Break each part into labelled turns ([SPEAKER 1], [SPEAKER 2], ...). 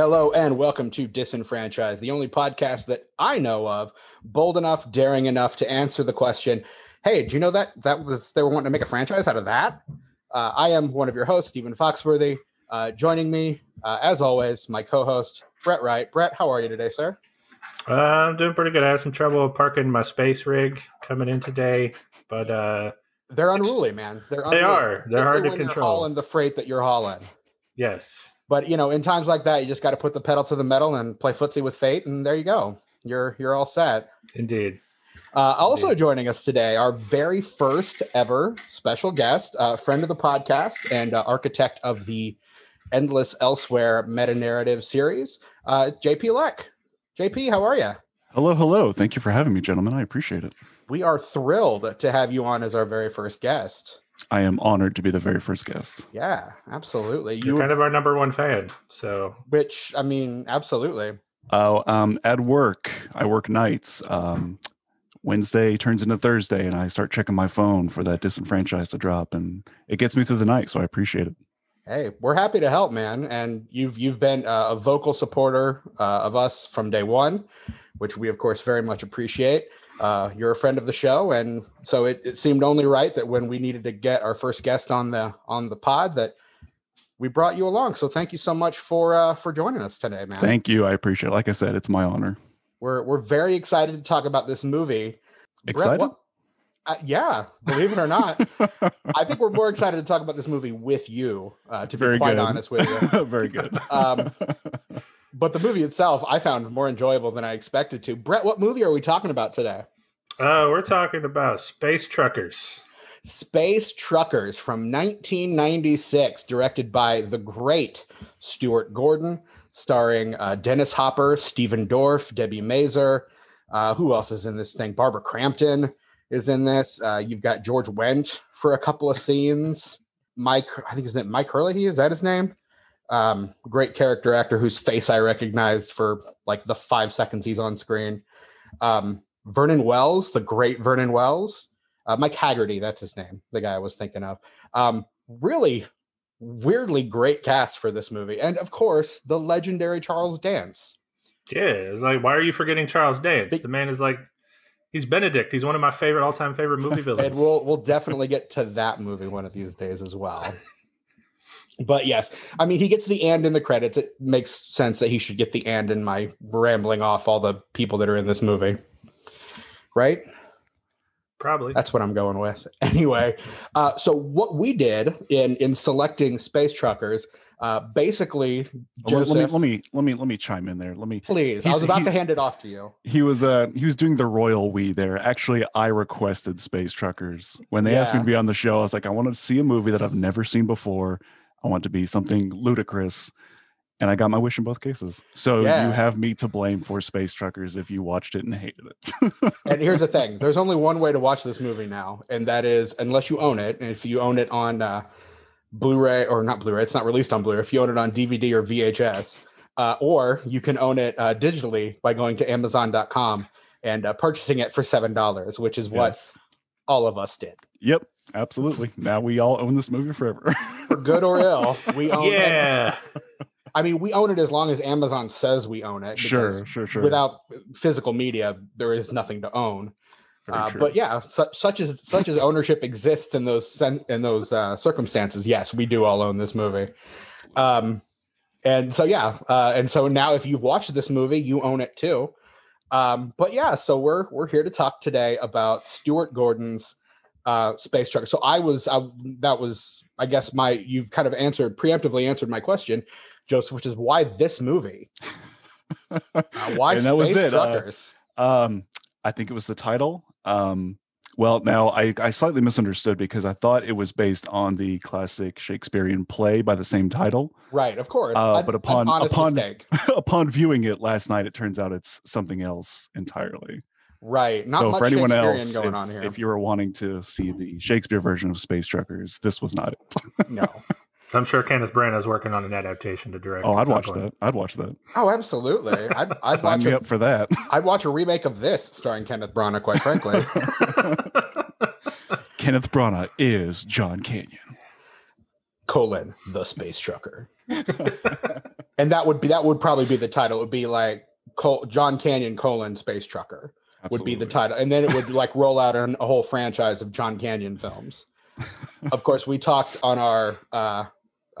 [SPEAKER 1] Hello and welcome to Disenfranchised, the only podcast that I know of bold enough, daring enough to answer the question, "Hey, do you know that that was they were wanting to make a franchise out of that?" Uh, I am one of your hosts, Stephen Foxworthy. Uh, joining me, uh, as always, my co-host Brett Wright. Brett, how are you today, sir?
[SPEAKER 2] Uh, I'm doing pretty good. I had some trouble parking my space rig coming in today, but uh,
[SPEAKER 1] they're unruly, man. They're
[SPEAKER 2] unruly. they are. They're hard to control.
[SPEAKER 1] You're hauling the freight that you're hauling.
[SPEAKER 2] Yes.
[SPEAKER 1] But you know, in times like that, you just got to put the pedal to the metal and play footsie with fate, and there you go. You're you're all set.
[SPEAKER 2] Indeed.
[SPEAKER 1] Uh, also joining us today, our very first ever special guest, uh, friend of the podcast and uh, architect of the Endless Elsewhere meta narrative series, uh, JP Leck. JP, how are you?
[SPEAKER 3] Hello, hello. Thank you for having me, gentlemen. I appreciate it.
[SPEAKER 1] We are thrilled to have you on as our very first guest.
[SPEAKER 3] I am honored to be the very first guest.
[SPEAKER 1] Yeah, absolutely.
[SPEAKER 2] You're kind of our number one fan. So,
[SPEAKER 1] which I mean, absolutely.
[SPEAKER 3] Oh, um, at work, I work nights. Um, Wednesday turns into Thursday, and I start checking my phone for that disenfranchised to drop, and it gets me through the night. So I appreciate it.
[SPEAKER 1] Hey, we're happy to help, man. And you've you've been a vocal supporter uh, of us from day one, which we of course very much appreciate uh, you're a friend of the show, and so it, it seemed only right that when we needed to get our first guest on the on the pod that we brought you along. So thank you so much for uh, for joining us today, man.
[SPEAKER 3] Thank you. I appreciate it. Like I said, it's my honor.
[SPEAKER 1] We're we're very excited to talk about this movie.
[SPEAKER 3] Excited? Brett, what,
[SPEAKER 1] uh, yeah, believe it or not, I think we're more excited to talk about this movie with you. Uh, to be very quite good. honest with
[SPEAKER 3] you, very good. Um,
[SPEAKER 1] but the movie itself, I found more enjoyable than I expected to. Brett, what movie are we talking about today?
[SPEAKER 2] Uh, we're talking about Space Truckers.
[SPEAKER 1] Space Truckers from 1996, directed by the great Stuart Gordon, starring uh, Dennis Hopper, Stephen Dorff, Debbie Mazar. Uh, who else is in this thing? Barbara Crampton is in this. Uh, you've got George Wendt for a couple of scenes. Mike, I think his name Mike Hurley. is that his name? Um, great character actor whose face I recognized for like the five seconds he's on screen. Um, Vernon Wells, the great Vernon Wells, uh, Mike Haggerty, that's his name, the guy I was thinking of. Um, really weirdly great cast for this movie. And of course, the legendary Charles Dance.
[SPEAKER 2] Yeah, it's like, why are you forgetting Charles Dance? The, the man is like, he's Benedict. He's one of my favorite all time favorite movie villains.
[SPEAKER 1] and we'll, we'll definitely get to that movie one of these days as well. but yes, I mean, he gets the and in the credits. It makes sense that he should get the and in my rambling off all the people that are in this movie right?
[SPEAKER 2] Probably.
[SPEAKER 1] That's what I'm going with. Anyway, uh, so what we did in in selecting space truckers, uh, basically, Joseph,
[SPEAKER 3] let, me, let me let me let me chime in there. Let me
[SPEAKER 1] please. I was about he, to hand it off to you.
[SPEAKER 3] He was uh he was doing the royal we there. Actually, I requested space truckers when they yeah. asked me to be on the show. I was like, I want to see a movie that I've never seen before. I want to be something ludicrous and I got my wish in both cases. So yeah. you have me to blame for Space Truckers if you watched it and hated it.
[SPEAKER 1] and here's the thing: there's only one way to watch this movie now, and that is unless you own it. And if you own it on uh, Blu-ray or not Blu-ray, it's not released on Blu-ray. If you own it on DVD or VHS, uh, or you can own it uh, digitally by going to Amazon.com and uh, purchasing it for seven dollars, which is what yes. all of us did.
[SPEAKER 3] Yep. Absolutely. Now we all own this movie forever.
[SPEAKER 1] for good or ill, we own
[SPEAKER 2] yeah.
[SPEAKER 1] it. I mean, we own it as long as Amazon says we own it.
[SPEAKER 3] Sure, sure, sure.
[SPEAKER 1] Without physical media, there is nothing to own. Uh, but yeah, su- such as such as ownership exists in those sen- in those uh, circumstances. Yes, we do all own this movie. Um, and so yeah, uh, and so now if you've watched this movie, you own it too. Um, but yeah, so we're we're here to talk today about Stuart Gordon's uh, space truck. So I was I, that was I guess my you've kind of answered preemptively answered my question. Joseph, which is why this movie. Uh, why and that was it. Uh, truckers?
[SPEAKER 3] Um, I think it was the title. Um, well, now I, I slightly misunderstood because I thought it was based on the classic Shakespearean play by the same title.
[SPEAKER 1] Right, of course.
[SPEAKER 3] Uh, but upon upon upon viewing it last night, it turns out it's something else entirely.
[SPEAKER 1] Right. Not so for anyone else, going
[SPEAKER 3] if,
[SPEAKER 1] on here.
[SPEAKER 3] if you were wanting to see the Shakespeare version of Space Truckers, this was not
[SPEAKER 1] it. no.
[SPEAKER 2] I'm sure Kenneth Branagh is working on an adaptation to direct.
[SPEAKER 3] Oh, I'd watch point. that. I'd watch that.
[SPEAKER 1] Oh, absolutely. I'd, I'd
[SPEAKER 3] watch me a, up for that.
[SPEAKER 1] I'd watch a remake of this starring Kenneth Branagh. Quite frankly,
[SPEAKER 3] Kenneth Branagh is John Canyon.
[SPEAKER 1] Colon the space trucker. and that would be that would probably be the title. It would be like Col- John Canyon colon Space Trucker would be the title, and then it would like roll out an, a whole franchise of John Canyon films. of course, we talked on our uh,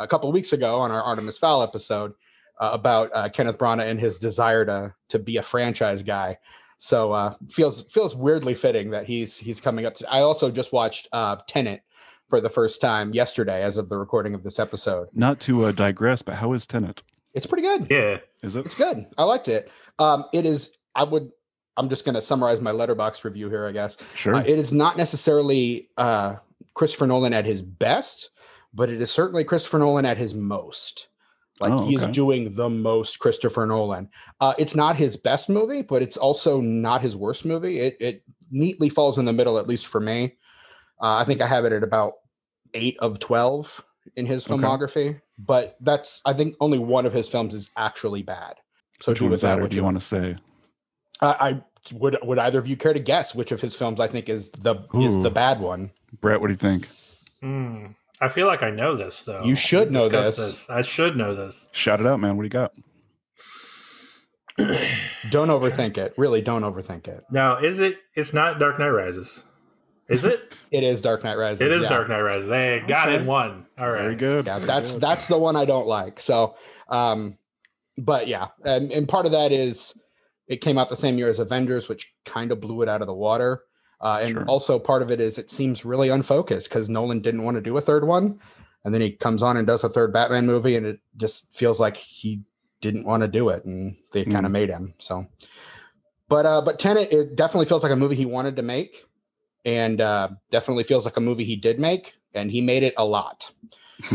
[SPEAKER 1] a couple of weeks ago on our Artemis Fowl episode uh, about uh, Kenneth Branagh and his desire to to be a franchise guy. So uh, feels feels weirdly fitting that he's he's coming up. To, I also just watched uh, Tenet for the first time yesterday, as of the recording of this episode.
[SPEAKER 3] Not to uh, digress, but how is Tenet?
[SPEAKER 1] It's pretty good.
[SPEAKER 2] Yeah,
[SPEAKER 3] is it?
[SPEAKER 1] It's good. I liked it. Um, it is. I would. I'm just going to summarize my Letterboxd review here. I guess.
[SPEAKER 3] Sure.
[SPEAKER 1] Uh, it is not necessarily uh, Christopher Nolan at his best, but it is certainly Christopher Nolan at his most. Like
[SPEAKER 3] Oh,
[SPEAKER 1] he's
[SPEAKER 3] okay.
[SPEAKER 1] doing the most Christopher Nolan. Uh, it's not his best movie, but it's also not his worst movie. It it neatly falls in the middle, at least for me. Uh, I think I have it at about eight of twelve in his
[SPEAKER 3] Okay.
[SPEAKER 1] filmography, but that's I think only one of his films is actually bad. So
[SPEAKER 3] Which
[SPEAKER 1] do
[SPEAKER 3] one
[SPEAKER 1] with
[SPEAKER 3] that,
[SPEAKER 1] that what
[SPEAKER 3] do you want to say?
[SPEAKER 1] I, I would would either of you care to guess which of his films I think is the is the bad one?
[SPEAKER 3] Brett, what do you think?
[SPEAKER 2] Hmm. I feel like I know this though.
[SPEAKER 1] You should know
[SPEAKER 2] discussed
[SPEAKER 1] this.
[SPEAKER 2] I should know this.
[SPEAKER 3] Shout it out, man. What do you got?
[SPEAKER 1] Don't overthink it. Really, don't overthink it.
[SPEAKER 2] Now, is it? It's not Dark Knight Rises. Is it?
[SPEAKER 1] It is Dark Knight Rises.
[SPEAKER 2] It is
[SPEAKER 1] yeah.
[SPEAKER 2] Dark Knight Rises. They got
[SPEAKER 3] Okay.
[SPEAKER 2] it one. All right.
[SPEAKER 3] Very good.
[SPEAKER 1] Yeah,
[SPEAKER 3] very
[SPEAKER 1] that's
[SPEAKER 3] good.
[SPEAKER 1] that's the one I don't like. So, um, but yeah, and, and part of that is it came out the same year as Avengers, which kind of blew it out of the water. Uh, and
[SPEAKER 3] Sure.
[SPEAKER 1] also part of it is it seems really unfocused because Nolan didn't want to do a third one, and then he comes on and does a third Batman movie, and it just feels like he didn't want to do it, and they kind of
[SPEAKER 3] Mm.
[SPEAKER 1] made him. So, but uh, but Tenet, it definitely feels like a movie he wanted to make, and uh, definitely feels like a movie he did make, and he made it a lot.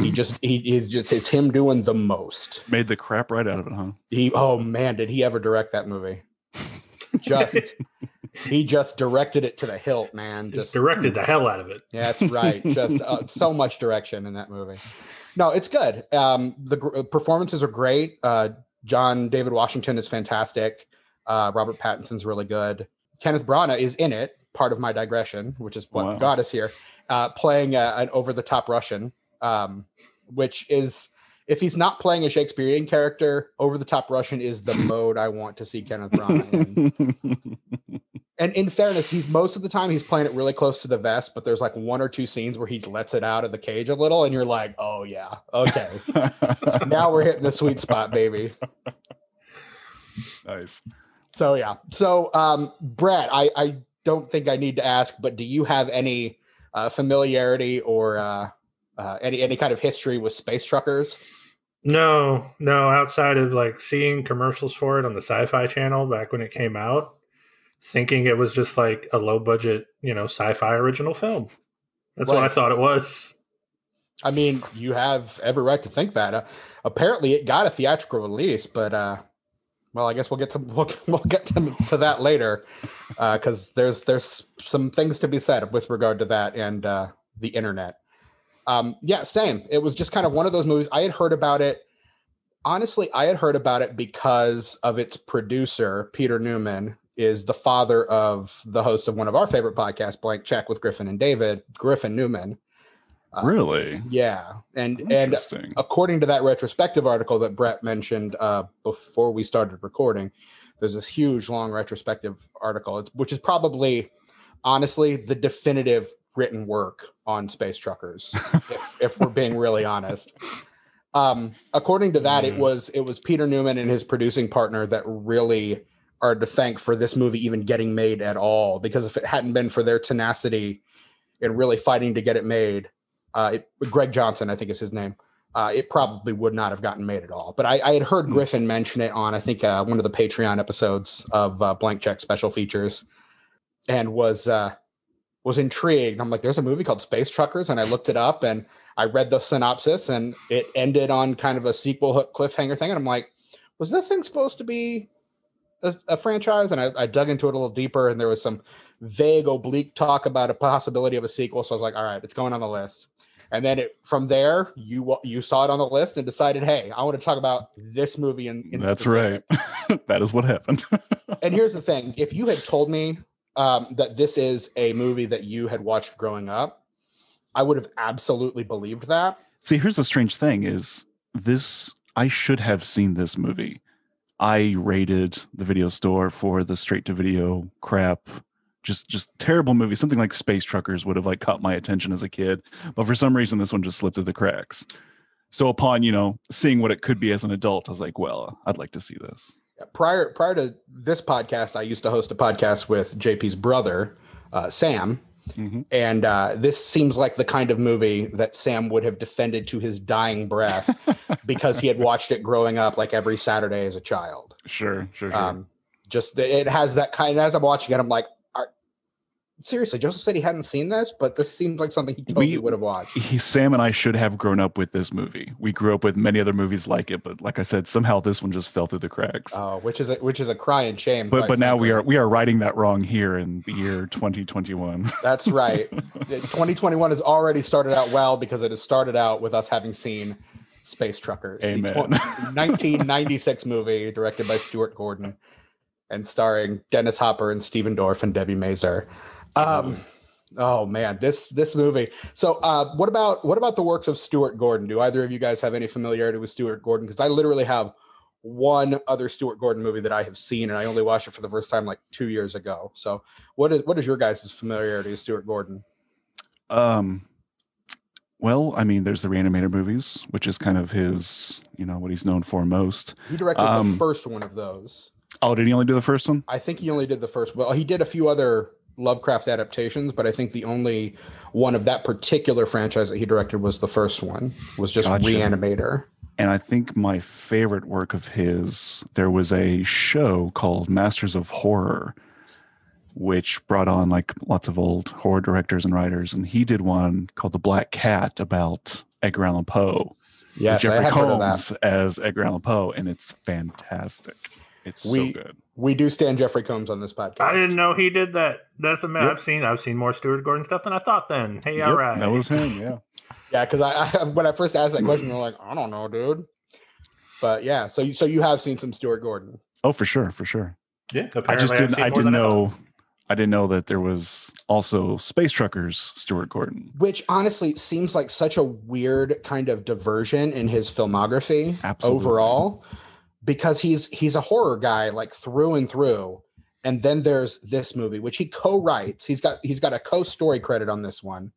[SPEAKER 1] He just he, he just it's him doing the most.
[SPEAKER 3] Made the crap right out of it, huh?
[SPEAKER 1] He oh man, did he ever direct that movie? Just he just directed it to the hilt, man.
[SPEAKER 2] Just
[SPEAKER 1] Just
[SPEAKER 2] directed the hell out of it.
[SPEAKER 1] yeah, that's right. Just uh, so much direction in that movie. No, it's good. Um, the gr- performances are great. Uh, John David Washington is fantastic. Uh, Robert Pattinson's really good. Kenneth Branagh is in it. Part of my digression, which is what
[SPEAKER 3] Wow.
[SPEAKER 1] got us here, uh, playing a, an over-the-top Russian, um, which is if he's not playing a Shakespearean character, over-the-top Russian is the mode I want to see Kenneth Branagh in. And in fairness, he's most of the time he's playing it really close to the vest, but there's like one or two scenes where he lets it out of the cage a little, and you're like, oh yeah, okay, now we're hitting the sweet spot, baby.
[SPEAKER 3] nice.
[SPEAKER 1] So yeah, so um, Brett, I I don't think I need to ask, but do you have any uh, familiarity or uh, uh, any any kind of history with space truckers?
[SPEAKER 2] No, no. Outside of like seeing commercials for it on the Sci-Fi Channel back when it came out, thinking it was just like a low budget, you know, sci-fi original film. That's what I thought it was.
[SPEAKER 1] I mean, you have every right to think that. Uh, apparently, it got a theatrical release, but uh, well, I guess we'll get to we'll, we'll get to, to that later because there's there's some things to be said with regard to that and uh, the internet. Um, yeah, same. It was just kind of one of those movies. I had heard about it. Honestly, I had heard about it because of its producer, Peter Newman, is the father of the host of one of our favorite podcasts, Blank Check with Griffin and David, Griffin Newman. Uh,
[SPEAKER 3] really?
[SPEAKER 1] Yeah, and and according to that retrospective article that Brett mentioned uh, before we started recording, there's this huge long retrospective article, it's, which is probably, honestly, the definitive written work on space truckers, if, if we're being really honest. Um, according to that, it
[SPEAKER 2] Mm.
[SPEAKER 1] was it was Peter Newman and his producing partner that really are to thank for this movie even getting made at all. Because if it hadn't been for their tenacity in really fighting to get it made, uh, it, Greg Johnson, I think is his name. Uh, it probably would not have gotten made at all. But I, I had heard
[SPEAKER 3] Hmm.
[SPEAKER 1] Griffin mention it on, I think, uh, one of the Patreon episodes of uh, Blank Check Special Features, and was uh, was intrigued. I'm like, "There's a movie called Space Truckers," and I looked it up and I read the synopsis, and it ended on kind of a sequel hook cliffhanger thing, and I'm like, "Was this thing supposed to be a, a franchise?" And I, I dug into it a little deeper, and there was some vague, oblique talk about a possibility of a sequel. So I was like, "All right, it's going on the list." And then it, from there, you you saw it on the list and decided, hey, I want to talk about this movie. In
[SPEAKER 3] That's
[SPEAKER 1] specific.
[SPEAKER 3] right. that is what happened.
[SPEAKER 1] And here's the thing: if you had told me um, that this is a movie that you had watched growing up, I would have absolutely believed that.
[SPEAKER 3] See, here's the strange thing: is this I should have seen this movie. I raided the video store for the straight to video crap. Just just terrible movie. Something like Space Truckers would have like caught my attention as a kid, but for some reason this one just slipped through the cracks. So upon you know seeing what it could be as an adult, I was like, well, I'd like to see this.
[SPEAKER 1] Prior prior to this podcast, I used to host a podcast with JP's brother, uh, Sam, Mm-hmm. And uh, this seems like the kind of movie that Sam would have defended to his dying breath because he had watched it growing up like every Saturday as a child.
[SPEAKER 3] Sure, sure, sure. Um,
[SPEAKER 1] just it has that kind. As I'm watching it, I'm like, seriously, Joseph said he hadn't seen this, but this seems like something he totally we, would have watched.
[SPEAKER 3] He, Sam and I should have grown up with this movie. We grew up with many other movies like it, but like I said, somehow this one just fell through the cracks.
[SPEAKER 1] Oh, which is a, which is a crying shame.
[SPEAKER 3] But but now we are we are righting that wrong here in the year 2021.
[SPEAKER 1] That's right. 2021 has already started out well because it has started out with us having seen Space Truckers,
[SPEAKER 3] Amen.
[SPEAKER 1] the 1996 movie directed by Stuart Gordon and starring Dennis Hopper and Stephen Dorff and Debbie Mazar. Um, oh man, this this movie. So, uh, what about what about the works of Stuart Gordon? Do either of you guys have any familiarity with Stuart Gordon? Because I literally have one other Stuart Gordon movie that I have seen, and I only watched it for the first time like two years ago. So, what is what is your guys' familiarity with Stuart Gordon?
[SPEAKER 3] Um, well, I mean, there's the Reanimator movies, which is kind of his, you know, what he's known for most.
[SPEAKER 1] He directed um, the first one of those.
[SPEAKER 3] Oh, did he only do the first one?
[SPEAKER 1] I think he only did the first. Well, he did a few other Lovecraft adaptations, but I think the only one of that particular franchise that he directed was the first one. Was just gotcha. Reanimator.
[SPEAKER 3] And I think my favorite work of his, there was a show called Masters of Horror, which brought on like lots of old horror directors and writers, and he did one called The Black Cat about Edgar Allan Poe.
[SPEAKER 1] Yes, Jeffrey I have Combs
[SPEAKER 3] heard of that. as Edgar Allan Poe, and it's fantastic. It's we, so good.
[SPEAKER 1] We do stand Jeffrey Combs on this podcast. I
[SPEAKER 2] didn't know he did that. That's a man yep. I've seen. I've seen more Stuart Gordon stuff than I thought. Then, hey, yep, all right,
[SPEAKER 3] that was him. Yeah,
[SPEAKER 1] yeah. Because I, I, when I first asked that question, I'm like, I don't know, dude. But yeah, so you so you have seen some Stuart Gordon.
[SPEAKER 3] Oh, for sure, for sure.
[SPEAKER 2] Yeah,
[SPEAKER 3] I just didn't. I didn't know. I, I didn't know that there was also Space Truckers Stuart Gordon.
[SPEAKER 1] Which honestly seems like such a weird kind of diversion in his filmography Absolutely. overall because he's he's a horror guy like through and through. And then there's this movie which he co-writes. He's got he's got a co-story credit on this one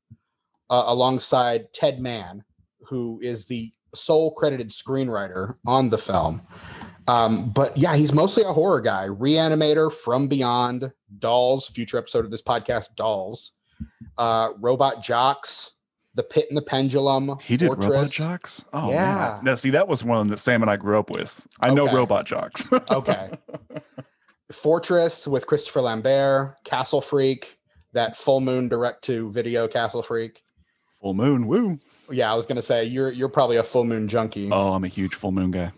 [SPEAKER 1] uh, alongside ted mann who is the sole credited screenwriter on the film. Um, but yeah he's mostly a horror guy reanimator from beyond dolls future episode of this podcast dolls. Uh, robot jox the Pit and the Pendulum.
[SPEAKER 3] He did Fortress. Robot Jox. Oh yeah. Man. Now see, that was one that Sam and I grew up with. I okay. know Robot Jox.
[SPEAKER 1] okay. Fortress with Christopher Lambert, Castle Freak, that full moon direct to video Castle Freak.
[SPEAKER 3] Full moon, woo.
[SPEAKER 1] Yeah, I was gonna say you're you're probably a full moon junkie.
[SPEAKER 3] Oh, I'm a huge full moon guy.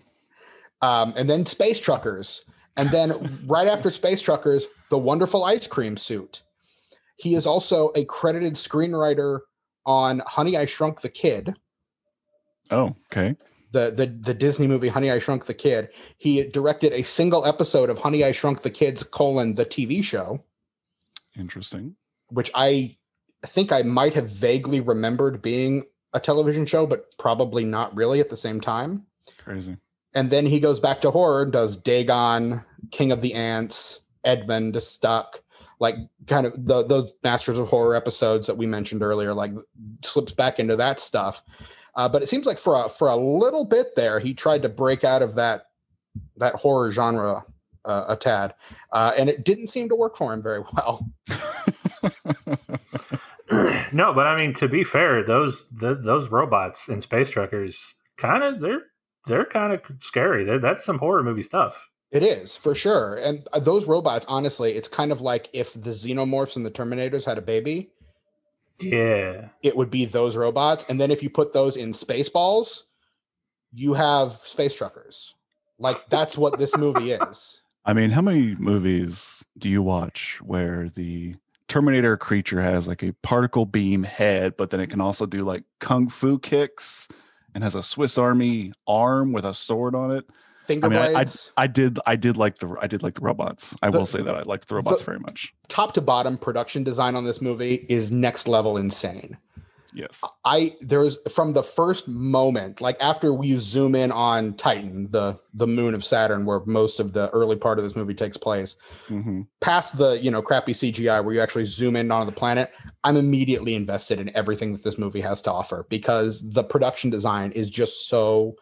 [SPEAKER 1] Um, and then Space Truckers, and then right after Space Truckers, the wonderful ice cream suit. He is also a credited screenwriter on Honey I Shrunk the Kid.
[SPEAKER 3] Oh, okay.
[SPEAKER 1] The, the the Disney movie Honey I Shrunk the Kid. He directed a single episode of Honey I Shrunk the Kids colon the TV show.
[SPEAKER 3] Interesting.
[SPEAKER 1] Which I think I might have vaguely remembered being a television show, but probably not really at the same time.
[SPEAKER 3] Crazy.
[SPEAKER 1] And then he goes back to horror, does Dagon, King of the Ants, Edmond, Stuck, like kind of the those Masters of Horror episodes that we mentioned earlier, like slips back into that stuff. Uh, but it seems like for a for a little bit there, he tried to break out of that that horror genre uh, a tad, uh, and it didn't seem to work for him very well.
[SPEAKER 2] no, but I mean, to be fair, those the, those robots in Space Truckers kind of they're they're kind of scary. They're, that's some horror movie stuff.
[SPEAKER 1] It is for sure. And uh, those robots, honestly, it's kind of like if the xenomorphs and the Terminators had a baby.
[SPEAKER 2] Yeah.
[SPEAKER 1] It would be those robots. And then if you put those in Spaceballs, you have space truckers. Like that's what this movie is.
[SPEAKER 3] I mean, how many movies do you watch where the Terminator creature has like a particle beam head, but then it can also do like kung fu kicks and has a Swiss Army arm with a sword on it?
[SPEAKER 1] Finger I mean,
[SPEAKER 3] blades. I, I, I, did I did like the I did like the robots. I the, will say that I liked the robots the very much.
[SPEAKER 1] Top to bottom production design on this movie is next level insane.
[SPEAKER 3] Yes.
[SPEAKER 1] I there's from the first moment, like after we zoom in on Titan, the the moon of Saturn, where most of the early part of this movie takes place,
[SPEAKER 3] hmm
[SPEAKER 1] past the you know crappy CGI where you actually zoom in on the planet, I'm immediately invested in everything that this movie has to offer because the production design is just so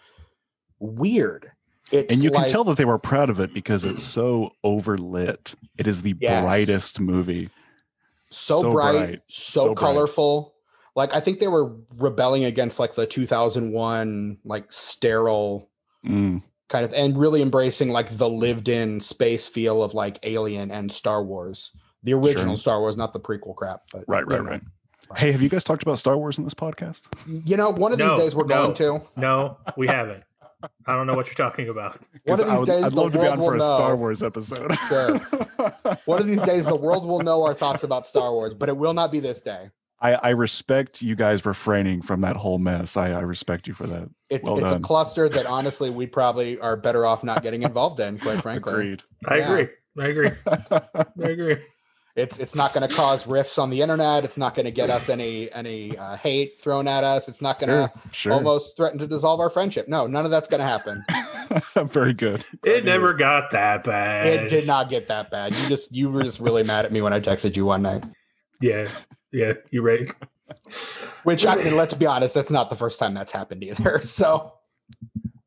[SPEAKER 1] weird. It's
[SPEAKER 3] And you
[SPEAKER 1] like,
[SPEAKER 3] can tell that they were proud of it because it's so overlit. It is the
[SPEAKER 1] Yes.
[SPEAKER 3] brightest movie.
[SPEAKER 1] so,
[SPEAKER 3] so
[SPEAKER 1] bright,
[SPEAKER 3] bright,
[SPEAKER 1] so,
[SPEAKER 3] so bright.
[SPEAKER 1] colorful. Like I think they were rebelling against like the 2001 like sterile
[SPEAKER 3] Mm,
[SPEAKER 1] kind of and really embracing like the lived in space feel of like Alien and Star Wars. The original
[SPEAKER 3] Sure.
[SPEAKER 1] Star Wars, not the prequel crap. But
[SPEAKER 3] right, right,
[SPEAKER 1] know.
[SPEAKER 3] right. Hey, have you guys talked about Star Wars in this podcast?
[SPEAKER 1] You know, one of
[SPEAKER 2] No,
[SPEAKER 1] these days we're
[SPEAKER 2] no.
[SPEAKER 1] going to.
[SPEAKER 2] No, we haven't. I don't know what you're talking about.
[SPEAKER 1] One
[SPEAKER 3] 'Cause
[SPEAKER 1] of
[SPEAKER 3] I
[SPEAKER 1] these
[SPEAKER 3] would-
[SPEAKER 1] days
[SPEAKER 3] I'd
[SPEAKER 1] the
[SPEAKER 3] love to be
[SPEAKER 1] world
[SPEAKER 3] on for
[SPEAKER 1] will
[SPEAKER 3] a Star
[SPEAKER 1] know.
[SPEAKER 3] Wars episode.
[SPEAKER 1] Sure. One of these days the world will know our thoughts about Star Wars, but it will not be this day.
[SPEAKER 3] I, I respect you guys refraining from that whole mess. I, I respect you for that.
[SPEAKER 1] It's
[SPEAKER 3] Well
[SPEAKER 1] it's a cluster that honestly we probably are better off not getting involved in, quite frankly.
[SPEAKER 3] Agreed.
[SPEAKER 2] I
[SPEAKER 1] Yeah.
[SPEAKER 2] agree. I agree. I agree.
[SPEAKER 1] It's it's not going to cause rifts on the internet. It's not going to get us any any uh, hate thrown at us. It's not going to
[SPEAKER 3] Sure, sure.
[SPEAKER 1] almost threaten to dissolve our friendship. No, none of that's going to happen.
[SPEAKER 3] Very good.
[SPEAKER 2] It never got that bad.
[SPEAKER 1] It did not get that bad. You just you were just really mad at me when I texted you one night.
[SPEAKER 2] Yeah. Yeah. You're right.
[SPEAKER 1] Which I mean, let's be honest, that's not the first time that's happened either. So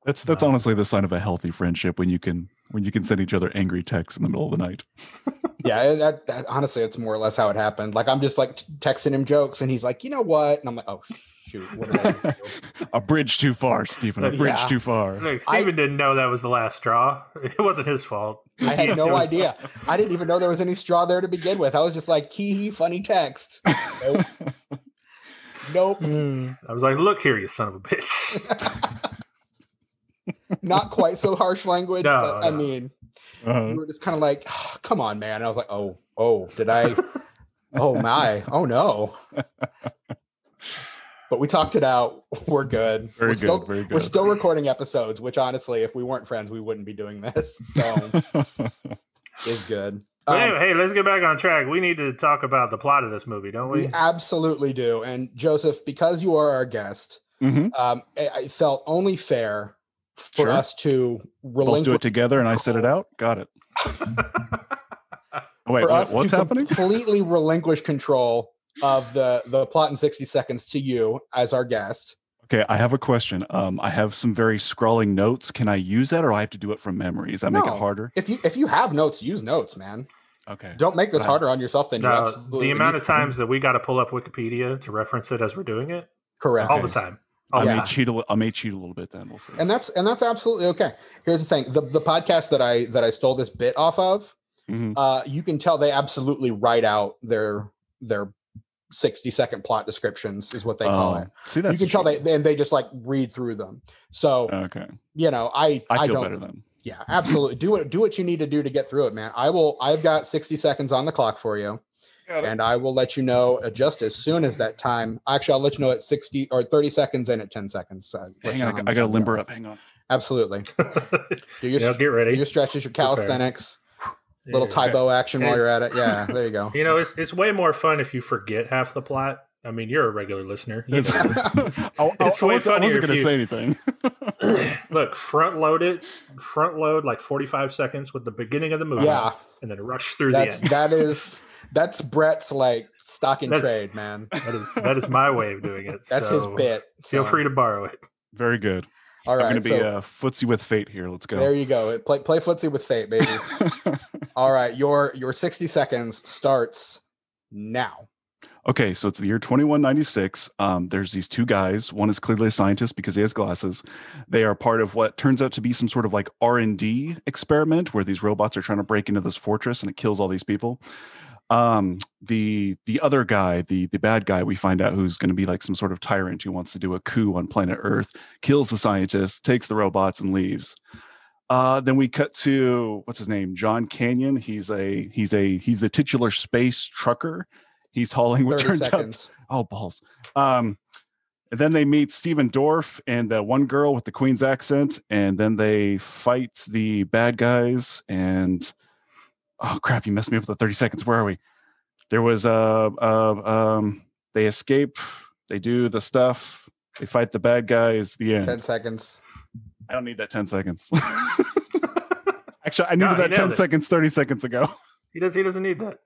[SPEAKER 3] That's that's honestly the sign of a healthy friendship when you can when you can send each other angry texts in the middle of the night.
[SPEAKER 1] yeah, that, that honestly, it's more or less how it happened. Like I'm just like t- texting him jokes, and he's like, you know what? And I'm like, oh shoot, what did I do?
[SPEAKER 3] a bridge too far, Stephen. A bridge
[SPEAKER 1] Yeah.
[SPEAKER 3] too far.
[SPEAKER 2] Look, Steven didn't know that was the last straw. It wasn't his fault.
[SPEAKER 1] I had no
[SPEAKER 2] was-
[SPEAKER 1] idea. I didn't even know there was any straw there to begin with. I was just like, hee hee, funny text. Nope. nope.
[SPEAKER 2] Hmm. I was like, look here, you son of a bitch.
[SPEAKER 1] Not quite so harsh language,
[SPEAKER 2] No,
[SPEAKER 1] but I mean,
[SPEAKER 3] Uh-huh.
[SPEAKER 1] you were just kind of like, "Oh, come on, man. And I was like, oh, oh, did I? oh my, oh no. But we talked it out. We're good.
[SPEAKER 3] Very
[SPEAKER 1] we're
[SPEAKER 3] good.
[SPEAKER 1] Still,
[SPEAKER 3] very good.
[SPEAKER 1] We're still recording episodes, which honestly, if we weren't friends, we wouldn't be doing this. So is good. Um,
[SPEAKER 2] anyway, hey, let's get back on track. We need to talk about the plot of this movie, don't we?
[SPEAKER 1] we absolutely do. And Joseph, because you are our guest,
[SPEAKER 3] Mhm.
[SPEAKER 1] um, I, I felt only fair for
[SPEAKER 3] Sure.
[SPEAKER 1] us to
[SPEAKER 3] Both do it together, and I set it out. Got it. Wait,
[SPEAKER 1] for
[SPEAKER 3] what, what's
[SPEAKER 1] to
[SPEAKER 3] happening?
[SPEAKER 1] completely relinquish control of the the plot in 60 seconds to you as our guest.
[SPEAKER 3] Okay, I have a question. Um, I have some very scrawling notes. Can I use that, or I have to do it from memory? Does that make it harder?
[SPEAKER 1] If you if you have notes, use notes, man.
[SPEAKER 3] Okay.
[SPEAKER 1] Don't make this
[SPEAKER 3] Right.
[SPEAKER 1] harder on yourself than you
[SPEAKER 2] no,
[SPEAKER 1] absolutely
[SPEAKER 2] the amount of times that we got to pull up Wikipedia to reference it as we're doing it,
[SPEAKER 1] correct.
[SPEAKER 2] all
[SPEAKER 3] Okay.
[SPEAKER 2] the time.
[SPEAKER 3] I
[SPEAKER 2] the
[SPEAKER 3] may cheat. A, I may cheat a little bit. Then we'll see.
[SPEAKER 1] And that's and that's absolutely okay. Here's the thing: the the podcast that I that I stole this bit off of,
[SPEAKER 3] Mhm.
[SPEAKER 1] uh, you can tell they absolutely write out their their 60 second plot descriptions is what they call
[SPEAKER 3] Oh,
[SPEAKER 1] it.
[SPEAKER 3] See,
[SPEAKER 1] You can tell they and they just like read through them. So
[SPEAKER 3] Okay,
[SPEAKER 1] you know, I
[SPEAKER 3] I feel
[SPEAKER 1] don't
[SPEAKER 3] better then.
[SPEAKER 1] Yeah, absolutely. do what do what you need to do to get through it, man. I will. I've got sixty seconds on the clock for you, and I will let you know uh, just as soon as that time. Actually, I'll let you know at sixty or thirty seconds and at ten seconds. Uh,
[SPEAKER 3] Hang on, I, got-
[SPEAKER 1] much
[SPEAKER 3] I gotta limber up. Hang on.
[SPEAKER 1] Absolutely. Do your,
[SPEAKER 2] yeah, get ready.
[SPEAKER 1] do your stretches, your
[SPEAKER 2] Prepare.
[SPEAKER 1] calisthenics, little
[SPEAKER 2] Yeah.
[SPEAKER 1] Tae Bo action while you're at it. Yeah, there you go.
[SPEAKER 2] You know, it's it's way more fun if you forget half the plot. I mean, you're a regular listener. You know this.
[SPEAKER 3] I, I,
[SPEAKER 2] It's
[SPEAKER 3] I
[SPEAKER 2] way
[SPEAKER 3] wasn't, I
[SPEAKER 2] funnier
[SPEAKER 3] wasn't
[SPEAKER 2] if
[SPEAKER 3] gonna
[SPEAKER 2] you-
[SPEAKER 3] say anything.
[SPEAKER 2] Look, front load it, front load like 45 seconds with the beginning of the movie,
[SPEAKER 1] Yeah,
[SPEAKER 2] and then rush through
[SPEAKER 1] that's
[SPEAKER 2] the end.
[SPEAKER 1] that is that's Brett's like stock and
[SPEAKER 2] That's-
[SPEAKER 1] trade, man.
[SPEAKER 2] that is that is my way of doing it.
[SPEAKER 1] That's his
[SPEAKER 2] so
[SPEAKER 1] bit.
[SPEAKER 2] Feel
[SPEAKER 1] so-
[SPEAKER 2] free to borrow it.
[SPEAKER 3] Very good.
[SPEAKER 1] All right, I'm
[SPEAKER 3] gonna be
[SPEAKER 1] so
[SPEAKER 3] uh, footsie with fate here. Let's go.
[SPEAKER 1] there you go. Play play footsie with fate, baby. All right, your your 60 seconds starts now.
[SPEAKER 3] Okay, so it's the year 2196. Um, there's these two guys. One is clearly a scientist because he has glasses. They are part of what turns out to be some sort of like R&D experiment where these robots are trying to break into this fortress and it kills all these people. Um, the the other guy, the the bad guy, we find out who's going to be like some sort of tyrant who wants to do a coup on planet Earth, kills the scientist, takes the robots, and leaves. Uh, then we cut to what's his name, John Canyon. He's a he's a he's the titular space trucker. He's hauling what
[SPEAKER 1] 30
[SPEAKER 3] turns out oh balls. Um, and then they meet Stephen Dorff and the one girl with the Queen's accent, and then they fight the bad guys. And oh crap, you messed me up with the thirty seconds. Where are we? There was uh, uh um they escape They do the stuff. They fight the bad guys. The end.
[SPEAKER 1] 10 seconds.
[SPEAKER 3] I don't need that 10 seconds. Actually, I needed
[SPEAKER 2] No,
[SPEAKER 3] that 10
[SPEAKER 2] it.
[SPEAKER 3] seconds 30 seconds ago.
[SPEAKER 2] He does. He doesn't need that.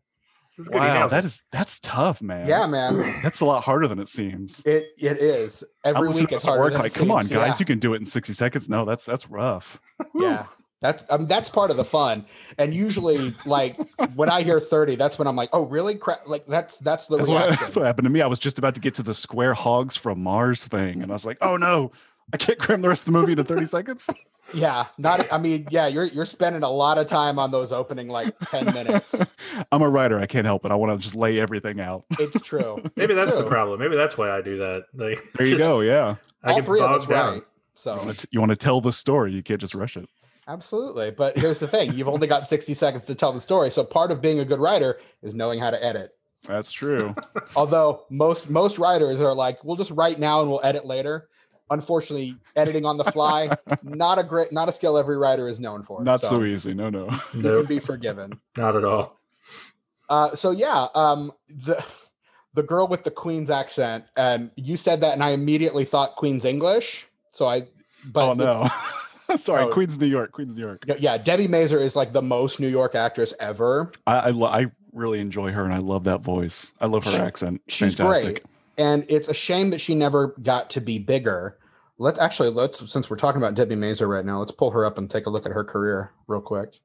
[SPEAKER 2] This is
[SPEAKER 3] Wow,
[SPEAKER 2] nailed
[SPEAKER 3] that that's tough, man.
[SPEAKER 1] Yeah, man.
[SPEAKER 3] That's a lot harder than it seems.
[SPEAKER 1] It it is. Every
[SPEAKER 3] I'm
[SPEAKER 1] week it's
[SPEAKER 3] this at
[SPEAKER 1] harder
[SPEAKER 3] work
[SPEAKER 1] than
[SPEAKER 3] like,
[SPEAKER 1] it
[SPEAKER 3] come on, guys,
[SPEAKER 1] Yeah.
[SPEAKER 3] you can do it in 60 seconds. No, that's that's rough.
[SPEAKER 1] yeah that's um, that's part of the fun and usually like when i hear 30 that's when i'm like oh really crap like that's that's the
[SPEAKER 3] That's what, that's what happened to me. I was just about to get to the square hogs from Mars thing, and I was like, oh no, I can't cram the rest of the movie into 30 seconds.
[SPEAKER 1] yeah not i mean yeah you're you're spending a lot of time on those opening like 10 minutes
[SPEAKER 3] I'm a writer. I can't help it. I want to just lay everything out.
[SPEAKER 1] it's true
[SPEAKER 2] Maybe
[SPEAKER 1] It's
[SPEAKER 2] that's the problem. Maybe that's why I do that. Like,
[SPEAKER 3] There you
[SPEAKER 2] just-
[SPEAKER 3] go. Yeah.
[SPEAKER 2] I
[SPEAKER 1] all
[SPEAKER 2] get
[SPEAKER 1] three of us
[SPEAKER 2] down.
[SPEAKER 1] right so
[SPEAKER 3] You want to- You want to tell the story. You can't just rush it.
[SPEAKER 1] Absolutely but here's the thing you've only got 60 seconds to tell the story so part of being a good writer is knowing how to edit
[SPEAKER 3] That's true.
[SPEAKER 1] although most most writers are like we'll just write now and we'll edit later unfortunately editing on the fly not a great not a skill every writer is known for
[SPEAKER 3] Not so easy. No, no.
[SPEAKER 1] No
[SPEAKER 2] Nope,
[SPEAKER 1] would be forgiven
[SPEAKER 2] not at all.
[SPEAKER 1] uh so yeah um the the girl with the queen's accent and you said that and i immediately thought queen's english so i but
[SPEAKER 3] oh
[SPEAKER 1] it's-
[SPEAKER 3] no. Sorry,
[SPEAKER 1] Oh.
[SPEAKER 3] Queens, New York. Queens, New York.
[SPEAKER 1] yeah, yeah debbie mazar is like the most new york actress ever
[SPEAKER 3] I I, lo- I really enjoy her, and I love that voice. I love her
[SPEAKER 1] She-
[SPEAKER 3] accent.
[SPEAKER 1] she's
[SPEAKER 3] Fantastic.
[SPEAKER 1] great and it's a shame that she never got to be bigger let's actually let's since we're talking about debbie mazar right now let's pull her up and take a look at her career real quick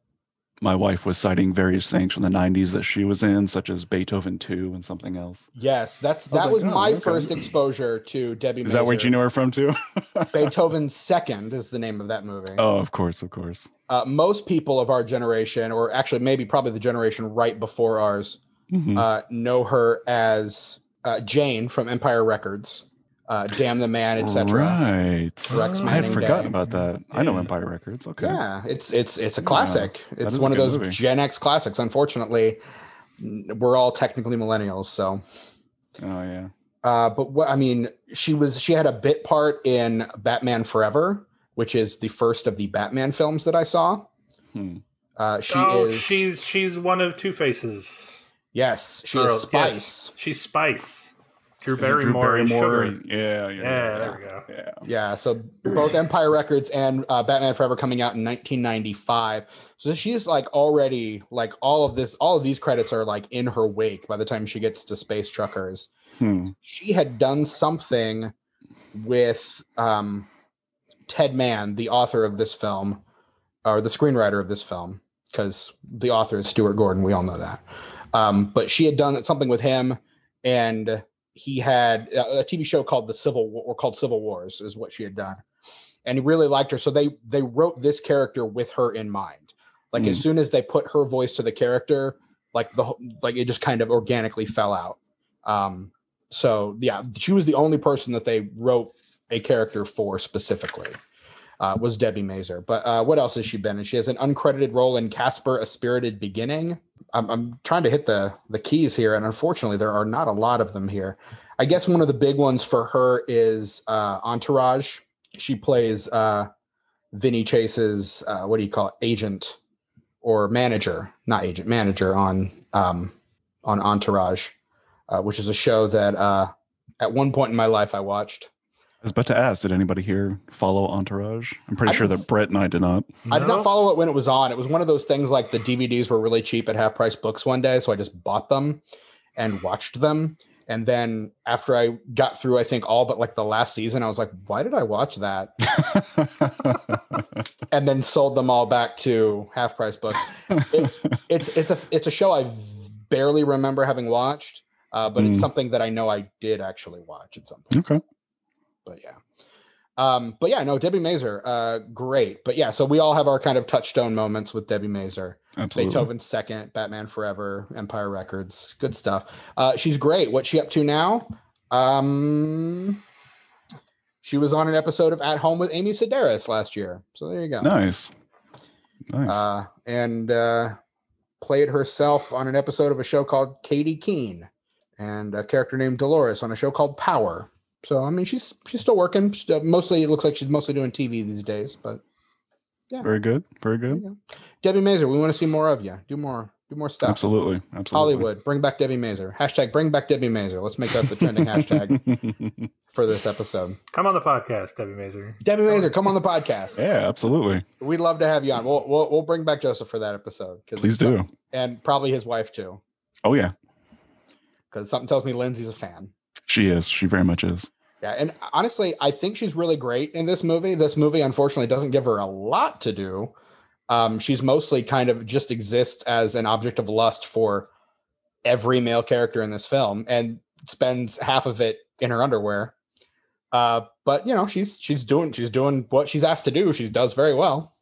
[SPEAKER 3] My wife was citing various things from the '90s that she was in, such as Beethoven 2 and something else.
[SPEAKER 1] yes that's
[SPEAKER 3] I was
[SPEAKER 1] that
[SPEAKER 3] like,
[SPEAKER 1] was
[SPEAKER 3] oh,
[SPEAKER 1] my
[SPEAKER 3] okay.
[SPEAKER 1] first exposure to debbie
[SPEAKER 3] Is
[SPEAKER 1] mazar
[SPEAKER 3] that where you know her from too?
[SPEAKER 1] beethoven's second is the name of that movie
[SPEAKER 3] oh, of course, of course.
[SPEAKER 1] uh, most people of our generation, or actually maybe probably the generation right before ours,
[SPEAKER 3] Mhm.
[SPEAKER 1] uh, know her as uh, Jane from Empire Records, uh, Damn the Man, etc.
[SPEAKER 3] Right.
[SPEAKER 1] Rex
[SPEAKER 3] I had forgotten
[SPEAKER 1] Day.
[SPEAKER 3] about that. I know Empire Records. Okay.
[SPEAKER 1] Yeah, it's it's it's a classic.
[SPEAKER 3] that
[SPEAKER 1] It's one of those
[SPEAKER 3] movie.
[SPEAKER 1] Gen X classics. Unfortunately, we're all technically millennials, so.
[SPEAKER 3] Oh yeah.
[SPEAKER 1] Uh, but what I mean, she was she had a bit part in Batman Forever, which is the first of the Batman films that I saw.
[SPEAKER 3] Hmm.
[SPEAKER 1] Uh, she
[SPEAKER 2] oh,
[SPEAKER 1] is
[SPEAKER 2] she's she's one of Two Faces.
[SPEAKER 1] yes, she
[SPEAKER 2] Or,
[SPEAKER 1] is
[SPEAKER 2] yes,
[SPEAKER 1] Spice.
[SPEAKER 2] She's Spice. Drew
[SPEAKER 3] Is it Drew
[SPEAKER 2] Barrymore. and
[SPEAKER 3] Barrymore?
[SPEAKER 2] Sugar.
[SPEAKER 3] Yeah, yeah,
[SPEAKER 2] Yeah,
[SPEAKER 3] yeah.
[SPEAKER 2] there we go.
[SPEAKER 3] yeah.
[SPEAKER 1] Yeah, so both Empire Records and uh, Batman Forever coming out in 1995. So she's like already like all of this, all of these credits are like in her wake by the time she gets to Space Truckers.
[SPEAKER 3] Hmm.
[SPEAKER 1] She had done something with um, Ted Mann, the author of this film, or the screenwriter of this film, because the author is Stuart Gordon. We all know that. Um, but she had done something with him, and he had a TV show called the Civil War, or called Civil Wars, is what she had done, and he really liked her. So they they wrote this character with her in mind. Like as soon as they put her voice to the character, like the like it just kind of organically fell out. Um, so yeah, she was the only person that they wrote a character for specifically. Uh, was Debbie Mazar. But uh, what else has she been in? She has an uncredited role in Casper: A Spirited Beginning. I'm, I'm trying to hit the the keys here, and unfortunately, there are not a lot of them here. I guess one of the big ones for her is uh, Entourage. She plays uh, Vinny Chase's uh, what do you call it, agent or manager, not agent, manager on um, on Entourage, uh, which is a show that uh, at one point in my life I watched.
[SPEAKER 3] I was about to ask, did anybody here follow Entourage? I'm pretty
[SPEAKER 1] I
[SPEAKER 3] sure that Brett and I did not.
[SPEAKER 1] I did not follow it when it was on. It was one of those things like the DVDs were really cheap at half price books one day, so I just bought them and watched them. And then after I got through, I think all but like the last season, I was like, why did I watch that? And then sold them all back to half price books. It's it's a it's a show I barely remember having watched, uh, but it's
[SPEAKER 3] Mm.
[SPEAKER 1] something that I know I did actually watch at some point.
[SPEAKER 3] okay.
[SPEAKER 1] But yeah. Um, but yeah, no, Debbie Mazar, uh, great. But yeah, so we all have our kind of touchstone moments with Debbie Mazar.
[SPEAKER 3] Absolutely.
[SPEAKER 1] Beethoven's second, Batman Forever, Empire Records, good stuff. Uh, she's great. What's she up to now? Um, she was on an episode of At Home with Amy Sedaris last year. So there you go.
[SPEAKER 3] Nice. Nice.
[SPEAKER 1] Uh, and uh, played herself on an episode of a show called Katy Keene, and a character named Dolores on a show called Power. So I mean, she's she's still working. She's, uh, mostly, it looks like she's mostly doing TV these days. But yeah,
[SPEAKER 3] Very good. Very good.
[SPEAKER 1] go. Debbie Mazar, we want to see more of you. Do more, Do more stuff.
[SPEAKER 3] Absolutely. Absolutely.
[SPEAKER 1] Hollywood, bring back Debbie Mazar. Hashtag bring back Debbie Mazar. Let's make that the trending hashtag for this episode.
[SPEAKER 2] Come on the podcast, Debbie Mazar.
[SPEAKER 1] Debbie Mazar, come on the podcast.
[SPEAKER 3] yeah, absolutely.
[SPEAKER 1] We'd love to have you on. We'll we'll, we'll bring back Joseph for that episode.
[SPEAKER 3] Please do.
[SPEAKER 1] And probably his wife too.
[SPEAKER 3] Oh yeah.
[SPEAKER 1] Because something tells me Lindsay's a fan.
[SPEAKER 3] She is. She very much is.
[SPEAKER 1] Yeah, and honestly, I think she's really great in this movie. This movie, unfortunately, doesn't give her a lot to do. Um, she's mostly kind of just exists as an object of lust for every male character in this film, and spends half of it in her underwear. Uh, but you know, she's she's doing she's doing what she's asked to do. She does very well.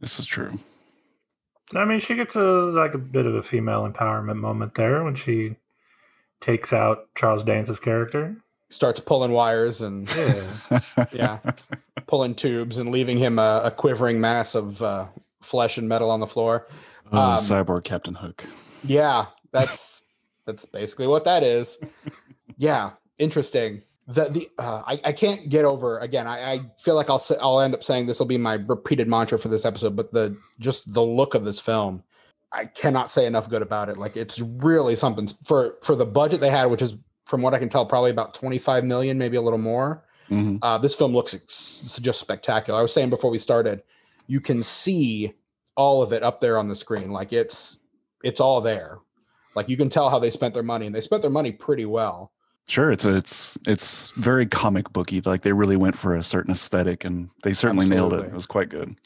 [SPEAKER 3] This is true.
[SPEAKER 2] I mean, she gets a like a bit of a female empowerment moment there when she takes out Charles Dance's character.
[SPEAKER 1] Starts pulling wires and
[SPEAKER 2] Yeah.
[SPEAKER 1] yeah, pulling tubes and leaving him a, a quivering mass of uh, flesh and metal on the floor.
[SPEAKER 3] Oh,
[SPEAKER 1] Um,
[SPEAKER 3] cyborg Captain Hook.
[SPEAKER 1] Yeah, that's that's basically what that is. Yeah, interesting. The the uh, I I can't get over again. I, I feel like I'll I'll end up saying this will be my repeated mantra for this episode. But the just the look of this film, I cannot say enough good about it. Like it's really something for for the budget they had, which is from what I can tell probably about twenty five million, maybe a little more.
[SPEAKER 3] Mhm.
[SPEAKER 1] Uh, this film looks ex- just spectacular. I was saying before we started, you can see all of it up there on the screen. Like it's it's all there. Like you can tell how they spent their money, and they spent their money pretty well.
[SPEAKER 3] Sure, it's a, it's it's very comic booky. Like they really went for a certain aesthetic, and they certainly nailed it. It was quite good.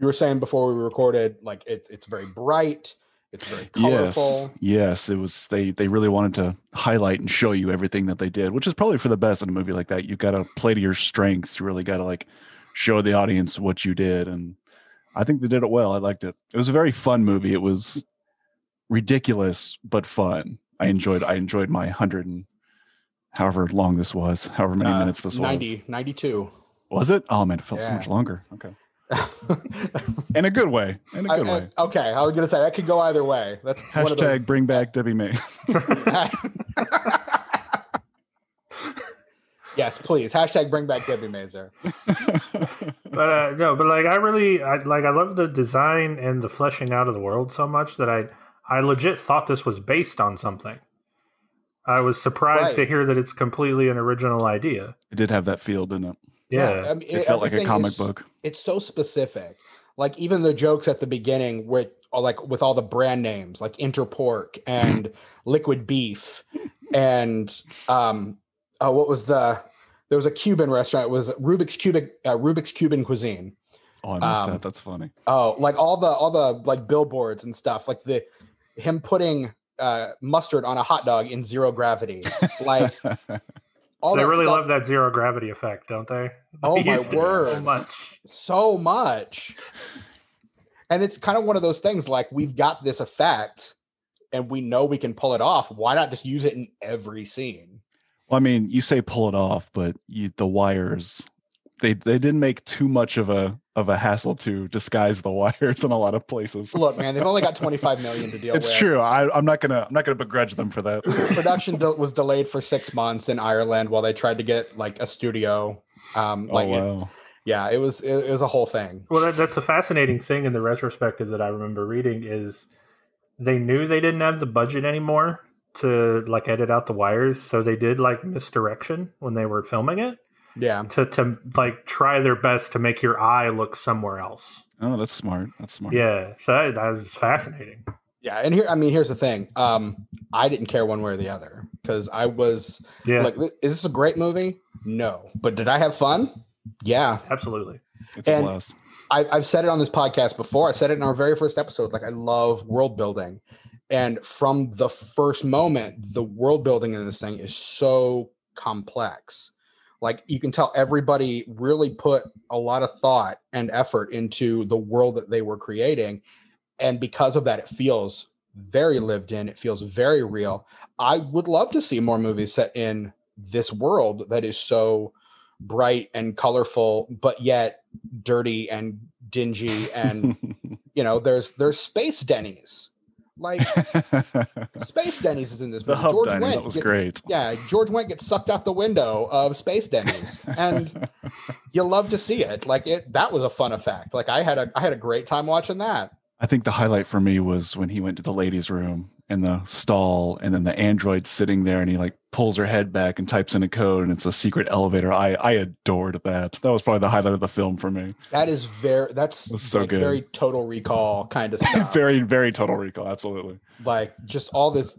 [SPEAKER 1] You were saying before we recorded, like it's it's very bright, it's very colorful.
[SPEAKER 3] Yes, yes, it was. They they really wanted to highlight and show you everything that they did, which is probably for the best in a movie like that. You've got to play to your strengths. You really got to like show the audience what you did, and I think they did it well. I liked it. It was a very fun movie. It was ridiculous but fun. I enjoyed. I enjoyed my hundred and however long this was, however many
[SPEAKER 1] Uh,
[SPEAKER 3] minutes this
[SPEAKER 1] 90, 92.
[SPEAKER 3] was. Was it? Oh man, it felt so much longer. Okay, in a good way. In a
[SPEAKER 1] I-
[SPEAKER 3] good
[SPEAKER 1] I-
[SPEAKER 3] way.
[SPEAKER 1] okay, I was gonna say that could go either way. That's one of
[SPEAKER 3] Hashtag bring back Debbie May.
[SPEAKER 1] yes, please. Hashtag bring back Debbie Mazar.
[SPEAKER 2] but uh, no, but like I really, I like I love the design and the fleshing out of the world so much that I, I legit thought this was based on something. I was surprised
[SPEAKER 1] Right.
[SPEAKER 2] to hear that it's completely an original idea.
[SPEAKER 3] it did have that feel, didn't it?
[SPEAKER 2] Yeah,
[SPEAKER 1] I mean,
[SPEAKER 3] It felt like a comic
[SPEAKER 1] is-
[SPEAKER 3] book.
[SPEAKER 1] it's so specific. Like even the jokes at the beginning with uh, like with all the brand names like Interpork and Liquid Beef and um uh, what was the there was a Cuban restaurant it was Rubik's Cubic uh, Rubik's Cuban cuisine.
[SPEAKER 3] Oh, I missed
[SPEAKER 1] Um,
[SPEAKER 3] that. That's funny.
[SPEAKER 1] Oh, like all the all the like billboards and stuff like the him putting uh mustard on a hot dog in zero gravity. Like all
[SPEAKER 2] they really
[SPEAKER 1] stuff-
[SPEAKER 2] love that zero gravity effect, don't they?
[SPEAKER 1] Oh,
[SPEAKER 2] They
[SPEAKER 1] my
[SPEAKER 2] used it So much.
[SPEAKER 1] so much. And it's kind of one of those things like we've got this effect and we know we can pull it off. Why not just use it in every scene?
[SPEAKER 3] well, I mean, you say pull it off, but you, the wires, they they didn't make too much of a of a hassle to disguise the wires in a lot of places.
[SPEAKER 1] Look, man, they've only got 25 million to deal
[SPEAKER 3] It's
[SPEAKER 1] with.
[SPEAKER 3] true. I, I'm not gonna I'm not gonna begrudge them for that.
[SPEAKER 1] Production de- was delayed for six months in Ireland while they tried to get like a studio. Um,
[SPEAKER 3] oh
[SPEAKER 1] like, it-
[SPEAKER 3] wow.
[SPEAKER 1] yeah, it was it, it was a whole thing.
[SPEAKER 2] Well, that, that's a fascinating thing in the retrospective that I remember reading is they knew they didn't have the budget anymore to like edit out the wires, so they did like misdirection when they were filming it
[SPEAKER 1] Yeah,
[SPEAKER 2] to to like try their best to make your eye look somewhere else.
[SPEAKER 3] Oh, that's smart. That's smart.
[SPEAKER 2] Yeah, so that, that was fascinating.
[SPEAKER 1] yeah, and here I mean, here's the thing. Um, I didn't care one way or the other because I was
[SPEAKER 2] Yeah,
[SPEAKER 1] like, is this a great movie? No, but did I have fun? Yeah,
[SPEAKER 2] absolutely.
[SPEAKER 3] It's a
[SPEAKER 1] And-
[SPEAKER 3] blast.
[SPEAKER 1] I, I've said it on this podcast before. I said it in our very first episode. Like, I love world building. And from the first moment, the world building in this thing is so complex. Like, you can tell everybody really put a lot of thought and effort into the world that they were creating. And because of that, it feels very lived in, it feels very real. I would love to see more movies set in this world that is so bright and colorful, but yet dirty and dingy and you know there's there's space denny's like space denny's is in this movie.
[SPEAKER 3] diner, that was
[SPEAKER 1] gets,
[SPEAKER 3] great.
[SPEAKER 1] yeah george wendt gets sucked out the window of space denny's. And you love to see it. Like it that was a fun effect. Like i had a i had a great time watching that.
[SPEAKER 3] I think the highlight for me was when he went to the ladies' room in the stall, and then the android sitting there, and he like pulls her head back and types in a code, and it's a secret elevator. I I adored that. That was probably the highlight of the film for me.
[SPEAKER 1] That is very. That's
[SPEAKER 3] That's so
[SPEAKER 1] like
[SPEAKER 3] good.
[SPEAKER 1] very Total Recall kind of stuff.
[SPEAKER 3] very very total recall. Absolutely.
[SPEAKER 1] like just all this,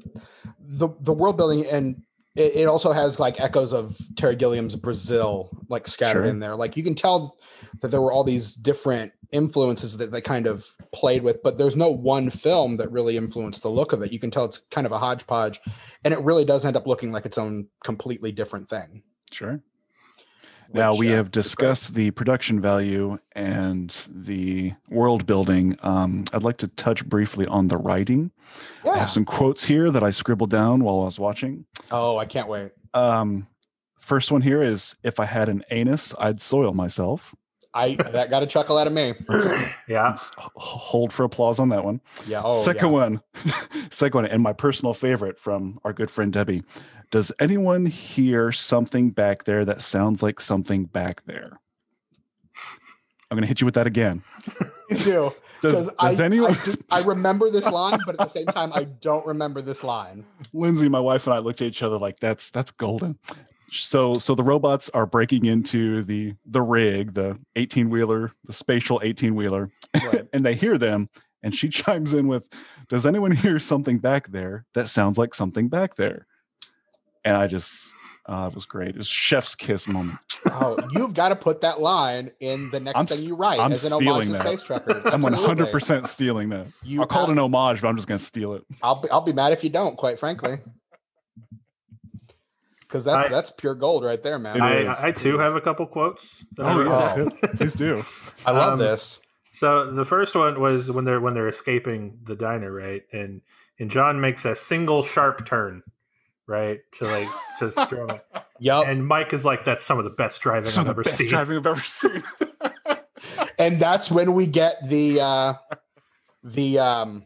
[SPEAKER 1] the the world building, and it, it also has like echoes of Terry Gilliam's Brazil, like scattered
[SPEAKER 3] Sure.
[SPEAKER 1] in there. Like you can tell that there were all these different influences that they kind of played with, but there's no one film that really influenced the look of it. You can tell it's kind of a hodgepodge, and it really does end up looking like its own completely different thing.
[SPEAKER 3] Sure. Now
[SPEAKER 1] which,
[SPEAKER 3] we
[SPEAKER 1] uh,
[SPEAKER 3] have discussed the production value and the world building. Um, I'd like to touch briefly on the writing. I have some quotes here that I scribbled down while I was watching.
[SPEAKER 1] Oh, I can't wait.
[SPEAKER 3] Um, first one here is if I had an anus, I'd soil myself.
[SPEAKER 1] I that got a chuckle out of me.
[SPEAKER 2] Yeah.
[SPEAKER 3] Let's hold for applause on that one.
[SPEAKER 1] Yeah. Oh,
[SPEAKER 3] Second
[SPEAKER 1] yeah.
[SPEAKER 3] one, second one, and my personal favorite from our good friend Debi. Does anyone hear something back there that sounds like something back there? I'm gonna hit you with that again.
[SPEAKER 1] Please do.
[SPEAKER 3] Does, does
[SPEAKER 1] I,
[SPEAKER 3] anyone?
[SPEAKER 1] I, just- I remember this line, but at the same time, I don't remember this line.
[SPEAKER 3] Lindsay, my wife, and I looked at each other like that's that's golden. So so the robots are breaking into the the rig, the 18 wheeler, the spatial 18 wheeler,
[SPEAKER 1] Right.
[SPEAKER 3] and they hear them. And she chimes in with, "Does anyone hear something back there that sounds like something back there?" And I just, uh, it was great. It was chef's kiss moment.
[SPEAKER 1] Oh, you've got to put that line in the next
[SPEAKER 3] I'm
[SPEAKER 1] thing you write
[SPEAKER 3] I'm
[SPEAKER 1] as an homage
[SPEAKER 3] stealing
[SPEAKER 1] to
[SPEAKER 3] that.
[SPEAKER 1] Space Truckers.
[SPEAKER 3] I'm 100 percent stealing that.
[SPEAKER 1] You
[SPEAKER 3] I'll call it an homage, but I'm just gonna steal it.
[SPEAKER 1] I'll be, I'll be mad if you don't, quite frankly. Because that's
[SPEAKER 2] I-
[SPEAKER 1] that's pure gold right there, man.
[SPEAKER 3] It
[SPEAKER 2] I, I too have a couple quotes. That
[SPEAKER 3] Oh yeah,
[SPEAKER 2] down.
[SPEAKER 3] please do.
[SPEAKER 1] I love
[SPEAKER 2] um,
[SPEAKER 1] this.
[SPEAKER 2] So the first one was when they're when they're escaping the diner, right? And and John makes a single sharp turn, right? To like to throw it.
[SPEAKER 1] Yep.
[SPEAKER 2] And Mike is like, "That's some of the best driving
[SPEAKER 3] So
[SPEAKER 2] I've
[SPEAKER 3] the
[SPEAKER 2] ever
[SPEAKER 3] best
[SPEAKER 2] seen."
[SPEAKER 3] driving I've ever seen.
[SPEAKER 1] and that's when we get the uh the um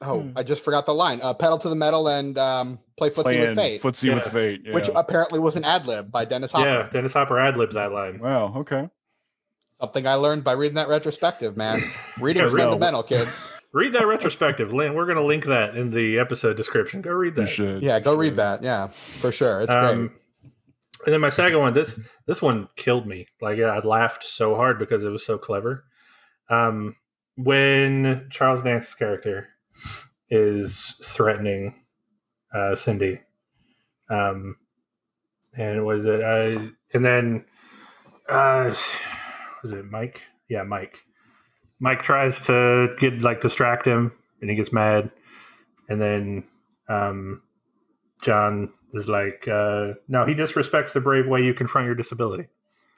[SPEAKER 1] oh i just forgot the line uh pedal to the metal and um play footsie
[SPEAKER 3] Playing
[SPEAKER 1] with fate
[SPEAKER 3] footsie with fate. Yeah.
[SPEAKER 1] which apparently was an ad lib by dennis hopper
[SPEAKER 2] Yeah, Dennis Hopper ad libs that line.
[SPEAKER 3] wow. Okay.
[SPEAKER 1] something i learned by reading that retrospective man reading
[SPEAKER 2] Yeah,
[SPEAKER 1] is
[SPEAKER 2] real.
[SPEAKER 1] fundamental kids
[SPEAKER 2] Read that retrospective, Lynn. We're going to link that in the episode description. Go read
[SPEAKER 3] You
[SPEAKER 2] that.
[SPEAKER 3] should.
[SPEAKER 1] yeah go read that yeah for sure it's
[SPEAKER 2] Um,
[SPEAKER 1] great
[SPEAKER 2] And then my second one, this this one killed me. Like I laughed so hard because it was so clever. Um, when Charles Dance's character is threatening uh, Cindy, um, and was it? Uh, and then uh, was it Mike? Yeah, Mike. Mike tries to get like distract him, and he gets mad, and then um, John is like, uh, no, he disrespects the brave way you confront your disability.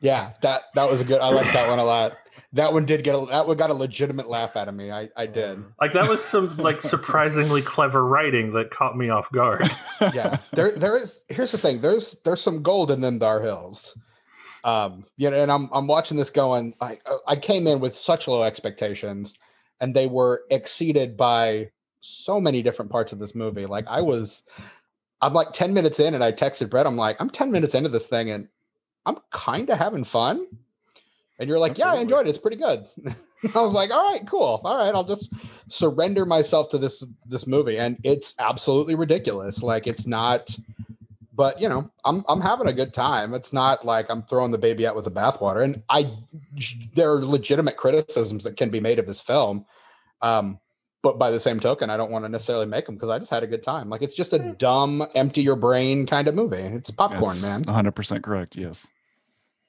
[SPEAKER 1] yeah that that was a good i like that one a lot. That one did get a that one got a legitimate laugh out of me. I i did.
[SPEAKER 2] Like that was some like surprisingly clever writing that caught me off guard.
[SPEAKER 1] yeah there there is here's the thing there's there's some gold in them dar hills um you know and i'm i'm watching this going like uh, i came in with such low expectations and they were exceeded by so many different parts of this movie. Like i was i'm like 10 minutes in and i texted brett i'm like i'm 10 minutes into this thing and i'm kind of having fun. And you're like yeah i enjoyed it. It's pretty good. I was like all right cool. All right i'll just surrender myself to this this movie. And it's absolutely ridiculous. Like it's not but you know i'm i'm having a good time it's not like i'm throwing the baby out with the bathwater and i there are legitimate criticisms that can be made of this film um but by the same token i don't want to necessarily make them because i just had a good time like it's just a dumb empty your brain kind of movie it's popcorn man
[SPEAKER 3] 100 percent correct. Yes.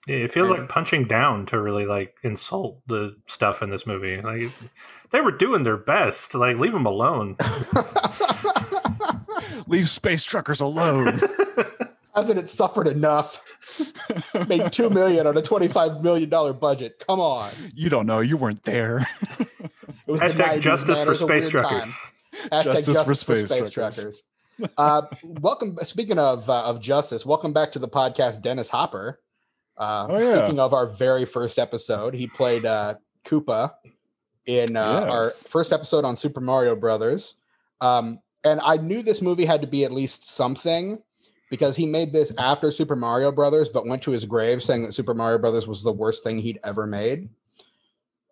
[SPEAKER 2] Yeah, it feels
[SPEAKER 1] And-
[SPEAKER 2] like punching down to really like insult the stuff in this movie. Like they were doing their best. Like leave them alone.
[SPEAKER 3] Leave space truckers alone.
[SPEAKER 1] hasn't it suffered enough made two million on a 25 million dollar budget come on
[SPEAKER 3] you don't know. You weren't there.
[SPEAKER 1] it was the
[SPEAKER 2] Hashtag
[SPEAKER 1] 90s,
[SPEAKER 2] justice
[SPEAKER 1] man. It
[SPEAKER 2] for
[SPEAKER 1] was
[SPEAKER 2] space
[SPEAKER 1] weird time.
[SPEAKER 2] truckers.
[SPEAKER 1] Hashtag
[SPEAKER 3] Justice
[SPEAKER 1] justice,
[SPEAKER 3] for
[SPEAKER 1] for
[SPEAKER 3] space
[SPEAKER 1] space,
[SPEAKER 3] truckers.
[SPEAKER 1] truckers. uh, welcome. Speaking of uh, of justice, welcome back to the podcast, Dennis Hopper. Uh,
[SPEAKER 3] Oh, yeah.
[SPEAKER 1] Speaking of our very first episode, he played uh, Koopa in uh, our first episode on Super Mario Brothers. Um, and I knew this movie had to be at least something because he made this after Super Mario Brothers, but went to his grave saying that Super Mario Brothers was the worst thing he'd ever made.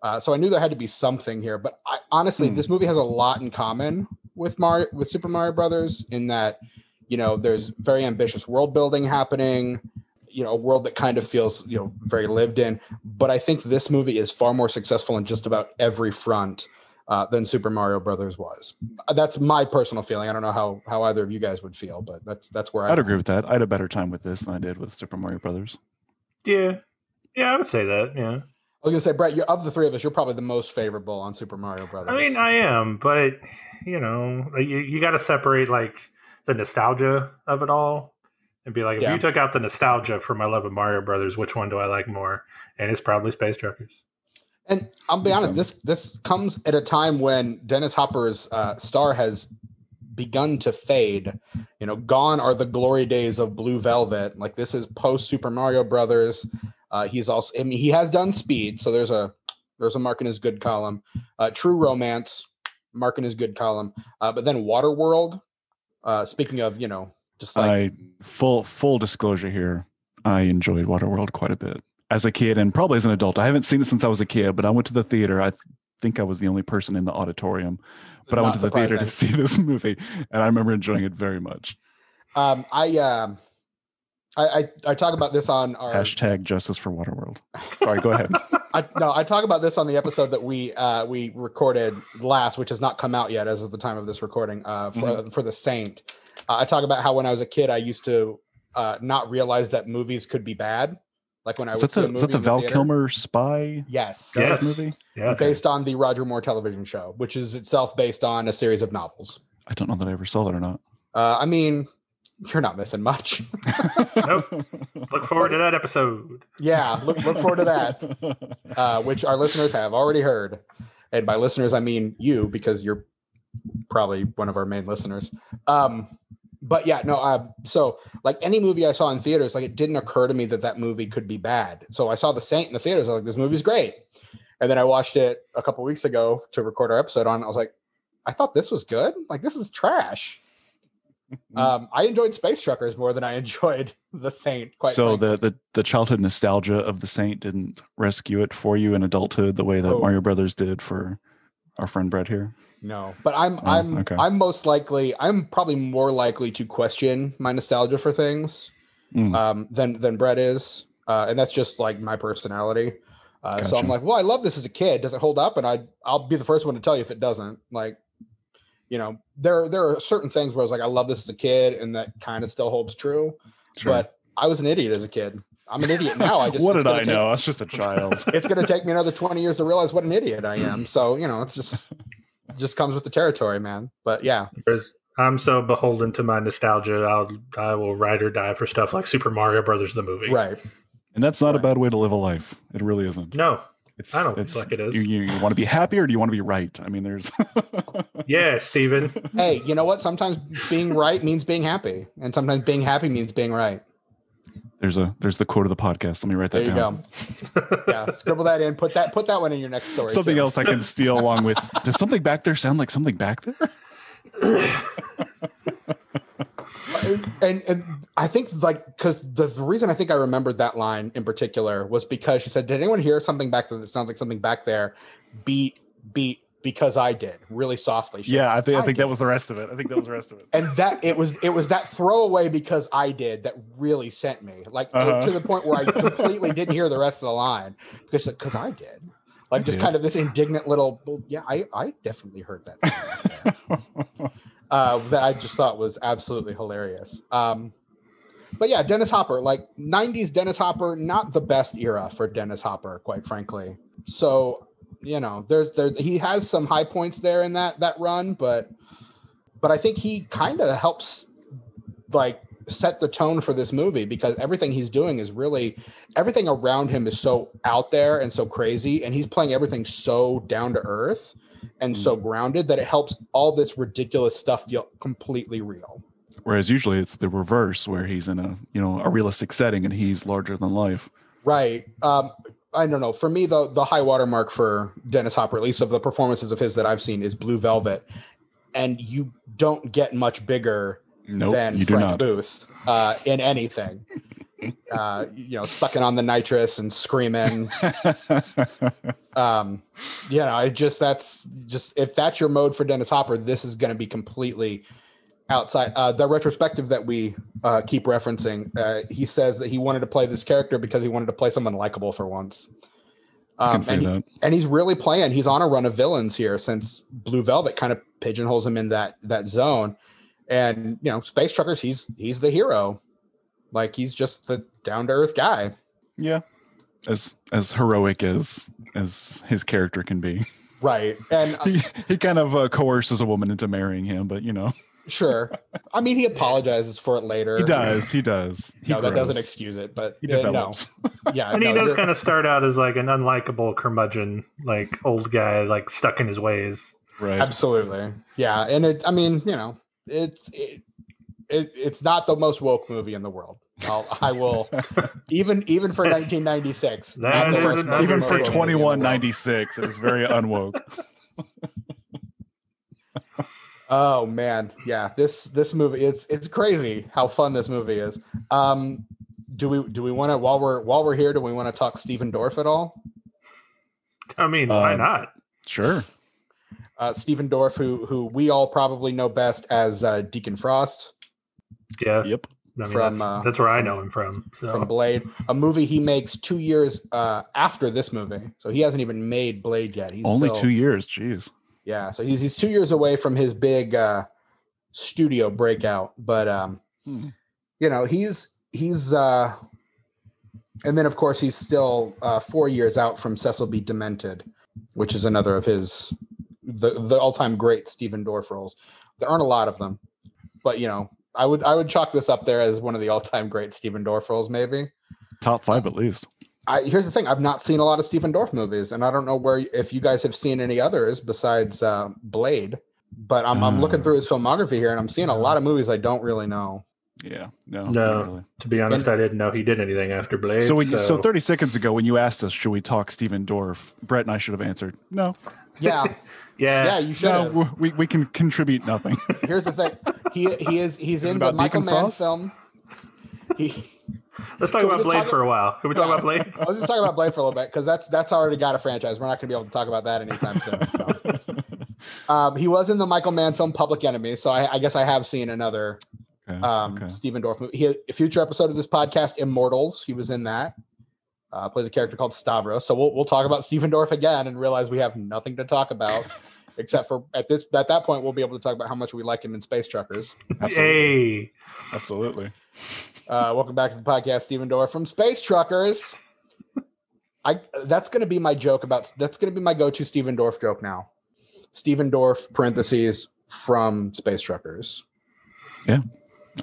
[SPEAKER 1] Uh, so I knew there had to be something here. But I, honestly,
[SPEAKER 3] Hmm.
[SPEAKER 1] this movie has a lot in common with Mario with Super Mario Brothers in that you know there's very ambitious world building happening. You know, a world that kind of feels you know very lived in. But I think this movie is far more successful in just about every front. Uh, than Super Mario Brothers was. That's my personal feeling. I don't know how how either of you guys would feel, but that's that's where
[SPEAKER 3] I'd
[SPEAKER 1] I'm
[SPEAKER 3] agree
[SPEAKER 1] at.
[SPEAKER 3] with that. I had a better time with this than I did with Super Mario Brothers.
[SPEAKER 2] Yeah, yeah, I would say that. Yeah,
[SPEAKER 1] I was gonna say, Brett, you're, of the three of us, you're probably the most favorable on Super Mario Brothers.
[SPEAKER 2] I mean, I am, but you know, you you got to separate like the nostalgia of it all and be like, if
[SPEAKER 1] Yeah.
[SPEAKER 2] you took out the nostalgia for my love of Mario Brothers, which one do I like more? And it's probably Space Truckers.
[SPEAKER 1] And I'll be honest, this this comes at a time when Dennis Hopper's uh, star has begun to fade. You know, gone are the glory days of Blue Velvet. Like this is post Super Mario Brothers. Uh, he's also, I mean, he has done Speed, so there's a there's a mark in his good column. Uh, True Romance, mark in his good column. Uh, but then Waterworld. Uh, speaking of, you know, just like
[SPEAKER 3] I full full disclosure here. I enjoyed Waterworld quite a bit as a kid and probably as an adult. I haven't seen it since I was a kid, but I went to the theater. I th- think I was the only person in the auditorium, but I went
[SPEAKER 1] Not
[SPEAKER 3] to the theater to see this movie, and I remember enjoying it very much.
[SPEAKER 1] um, I um. I, I, I talk about this on our
[SPEAKER 3] Hashtag justice for Waterworld. Sorry, go ahead.
[SPEAKER 1] I no, I talk about this on the episode that we uh we recorded last, which has not come out yet as of the time of this recording. Uh, for
[SPEAKER 3] Mm-hmm.
[SPEAKER 1] for the Saint, uh, I talk about how when I was a kid, I used to uh not realize that movies could be bad. Like when I
[SPEAKER 3] was
[SPEAKER 1] would
[SPEAKER 3] that
[SPEAKER 1] see a
[SPEAKER 3] the,
[SPEAKER 1] movie
[SPEAKER 3] is that the Val
[SPEAKER 1] theater.
[SPEAKER 3] Kilmer spy
[SPEAKER 1] Yes,
[SPEAKER 2] Yes.
[SPEAKER 3] movie?
[SPEAKER 2] Yes.
[SPEAKER 1] based on the Roger Moore television show, which is itself based on a series of novels.
[SPEAKER 3] I don't know that I ever saw that or not.
[SPEAKER 1] Uh, I mean, you're not missing much. Nope.
[SPEAKER 2] Look forward to that episode.
[SPEAKER 1] yeah, look look forward to that. uh, which our listeners have already heard. And by listeners, I mean you, because you're probably one of our main listeners. Um, but yeah, no. Uh, so like any movie I saw in theaters, like it didn't occur to me that that movie could be bad. So I saw The Saint in the theaters. I was like, this movie's great. And then I watched it a couple weeks ago to record our episode on. I was like, I thought this was good. Like this is trash. Um, I enjoyed Space Truckers more than I enjoyed The Saint. Quite
[SPEAKER 3] so
[SPEAKER 1] frankly.
[SPEAKER 3] the, the the childhood nostalgia of the Saint didn't rescue it for you in adulthood the way that
[SPEAKER 1] Oh.
[SPEAKER 3] Mario Brothers did for our friend Brett here.
[SPEAKER 1] No, but I'm
[SPEAKER 3] Oh,
[SPEAKER 1] I'm
[SPEAKER 3] okay.
[SPEAKER 1] I'm most likely I'm probably more likely to question my nostalgia for things
[SPEAKER 3] Mm.
[SPEAKER 1] um, than than Brett is, uh, and that's just like my personality. Uh, So I'm like, well, I love this as a kid. Does it hold up? And I I'll be the first one to tell you if it doesn't. Like, you know, there there are certain things where I was like, I love this as a kid, and that kind of still holds true.
[SPEAKER 3] Sure.
[SPEAKER 1] But I was an idiot as a kid. I'm an idiot now. I just
[SPEAKER 3] what did I
[SPEAKER 1] take-
[SPEAKER 3] know? I was just a child.
[SPEAKER 1] It's going to take me another 20 years to realize what an idiot I am. So you know, it's just just comes with the territory, man. But yeah,
[SPEAKER 2] Whereas I'm so beholden to my nostalgia, I'll I will ride or die for stuff like Super Mario Brothers the movie.
[SPEAKER 1] right.
[SPEAKER 3] and that's not a bad way to live a life. It really isn't.
[SPEAKER 2] No.
[SPEAKER 3] It's,
[SPEAKER 2] I don't feel
[SPEAKER 3] it's,
[SPEAKER 2] like it is.
[SPEAKER 3] You, you, you want to be happy or do you want to be right? I mean, there's.
[SPEAKER 2] Yeah, Steven.
[SPEAKER 1] hey, you know what? Sometimes being right means being happy, and sometimes being happy means being right.
[SPEAKER 3] There's a there's the quote of the podcast. Let me write that
[SPEAKER 1] There you
[SPEAKER 3] down.
[SPEAKER 1] go. Yeah, scribble that in. Put that put that one in your next story.
[SPEAKER 3] Something
[SPEAKER 1] too.
[SPEAKER 3] else I can steal along with. Does something back there sound like something back there?
[SPEAKER 1] and and I think like because the, the reason I think I remembered that line in particular was because she said, "Did anyone hear something back there that sounds like something back there?" Beat beat because I did really softly.
[SPEAKER 3] Yeah, I think I
[SPEAKER 1] I
[SPEAKER 3] think
[SPEAKER 1] did.
[SPEAKER 3] that was the rest of it. I think that was the rest of it.
[SPEAKER 1] and that it was it was that throwaway because I did that really sent me like
[SPEAKER 3] Uh-huh.
[SPEAKER 1] to the point where I completely didn't hear the rest of the line because because I did like
[SPEAKER 3] You
[SPEAKER 1] just
[SPEAKER 3] did.
[SPEAKER 1] kind of this indignant little well, yeah I I definitely heard that uh, that I just thought was absolutely hilarious. Um, but yeah, Dennis Hopper, like '90s Dennis Hopper, not the best era for Dennis Hopper, quite frankly. So you know, there's there he has some high points there in that that run, but but I think he kind of helps like set the tone for this movie because everything he's doing is really everything around him is so out there and so crazy and he's playing everything so down to earth and so grounded that it helps all this ridiculous stuff feel completely real.
[SPEAKER 3] Whereas usually it's the reverse, where he's in a you know a realistic setting and he's larger than life.
[SPEAKER 1] Right. Um, I don't know. For me, the the high watermark for Dennis Hopper, at least of the performances of his that I've seen, is Blue Velvet, and you don't get much bigger
[SPEAKER 3] Nope,
[SPEAKER 1] than Frank. Booth uh, in anything. uh, you know, sucking on the nitrous and screaming. um, you know, I just that's just if that's your mode for Dennis Hopper, this is going to be completely outside. Uh, the retrospective that we uh, keep referencing, uh, he says that he wanted to play this character because he wanted to play someone likable for once.
[SPEAKER 3] I
[SPEAKER 1] Um,
[SPEAKER 3] can see
[SPEAKER 1] and, he-
[SPEAKER 3] that.
[SPEAKER 1] and he's really playing. He's on a run of villains here since Blue Velvet kind of pigeonholes him in that that zone. And you know, Space Truckers, he's he's the hero. Like he's just the down to earth guy.
[SPEAKER 3] Yeah. As as heroic as as his character can be.
[SPEAKER 1] Right. And uh,
[SPEAKER 3] He he kind of uh, coerces a woman into marrying him, but you know
[SPEAKER 1] sure. I mean, he apologizes for it later.
[SPEAKER 3] he does. He does. He
[SPEAKER 1] No, that doesn't excuse it, but
[SPEAKER 3] He
[SPEAKER 1] uh, no.
[SPEAKER 3] develops.
[SPEAKER 1] Yeah.
[SPEAKER 2] and he does kind of start out as like an unlikable curmudgeon, like old guy, like stuck in his ways.
[SPEAKER 3] Right.
[SPEAKER 1] Absolutely. Yeah. And it, I mean, you know, it's, it, it, it's not the most woke movie in the world. I'll, I will, even, even for 1996,
[SPEAKER 2] that
[SPEAKER 1] not the
[SPEAKER 2] is
[SPEAKER 1] first
[SPEAKER 2] an
[SPEAKER 3] Even for
[SPEAKER 1] movie in the
[SPEAKER 3] twenty
[SPEAKER 1] world.
[SPEAKER 3] one ninety six, it was very unwoke.
[SPEAKER 1] Oh man. Yeah. This, this movie, it's, it's crazy how fun this movie is. Um, do we, do we want to, while we're, while we're here, do we want to talk Stephen Dorff at all?
[SPEAKER 2] I mean, why
[SPEAKER 3] Um,
[SPEAKER 2] not?
[SPEAKER 3] Sure.
[SPEAKER 1] Uh, Stephen Dorff, who, who we all probably know best as uh, Deacon Frost.
[SPEAKER 2] Yeah,
[SPEAKER 3] Yep.
[SPEAKER 2] I mean,
[SPEAKER 1] from,
[SPEAKER 2] that's,
[SPEAKER 1] uh,
[SPEAKER 2] that's where I know him from. So
[SPEAKER 1] from Blade, a movie he makes two years uh, after this movie. So he hasn't even made Blade yet. He's
[SPEAKER 3] Only
[SPEAKER 1] still-
[SPEAKER 3] two years. Jeez.
[SPEAKER 1] Yeah, so he's he's two years away from his big uh, studio breakout. But um,
[SPEAKER 3] Hmm.
[SPEAKER 1] you know, he's he's uh, and then of course he's still uh, four years out from Cecil B. Demented, which is another of his the the all time great Stephen Dorff roles. There aren't a lot of them, but you know, I would I would chalk this up there as one of the all time great Stephen Dorff roles, maybe.
[SPEAKER 3] Top five at least.
[SPEAKER 1] I, here's the thing: I've not seen a lot of Stephen Dorff movies, and I don't know where if you guys have seen any others besides uh, Blade. But I'm, I'm looking
[SPEAKER 3] Uh.
[SPEAKER 1] through his filmography here, and I'm seeing a lot of movies I don't really know.
[SPEAKER 3] Yeah. No.
[SPEAKER 2] No.
[SPEAKER 3] really.
[SPEAKER 2] to be honest, I didn't know he did anything after Blade.
[SPEAKER 3] So, when
[SPEAKER 2] so,
[SPEAKER 3] so 30 seconds ago, when you asked us, should we talk Stephen Dorff, Brett and I should have answered, no.
[SPEAKER 1] Yeah,
[SPEAKER 2] yeah,
[SPEAKER 1] yeah, you should.
[SPEAKER 3] No, we, we can contribute nothing.
[SPEAKER 1] Here's the thing: he he is he's
[SPEAKER 3] Is it
[SPEAKER 1] in the Michael
[SPEAKER 3] Deacon
[SPEAKER 1] Mann
[SPEAKER 3] Frost?
[SPEAKER 1] film. He,
[SPEAKER 2] Let's talk
[SPEAKER 1] Can
[SPEAKER 2] about Blade
[SPEAKER 1] talk-
[SPEAKER 2] for a while. Can we talk
[SPEAKER 1] Yeah.
[SPEAKER 2] about Blade?
[SPEAKER 1] let's just talk about Blade for a little bit because that's that's already got a franchise. We're not going to be able to talk about that anytime soon. So. Um, he was in the Michael Mann film Public Enemy, so I, I guess I have seen another
[SPEAKER 3] Okay,
[SPEAKER 1] um,
[SPEAKER 3] okay.
[SPEAKER 1] Stephen Dorff movie. He, a future episode of this podcast, Immortals. He was in that. Uh, plays a character called Stavros. So we'll we'll talk about Stephen Dorff again and realize we have nothing to talk about, except for at this at that point we'll be able to talk about how much we like him in Space Truckers.
[SPEAKER 3] Absolutely.
[SPEAKER 2] Hey,
[SPEAKER 3] Absolutely.
[SPEAKER 1] Uh, welcome back to the podcast, Stephen Dorff from Space Truckers. I that's going to be my joke about that's going to be my go-to Stephen Dorff joke now. Stephen Dorff parentheses from Space Truckers.
[SPEAKER 3] Yeah,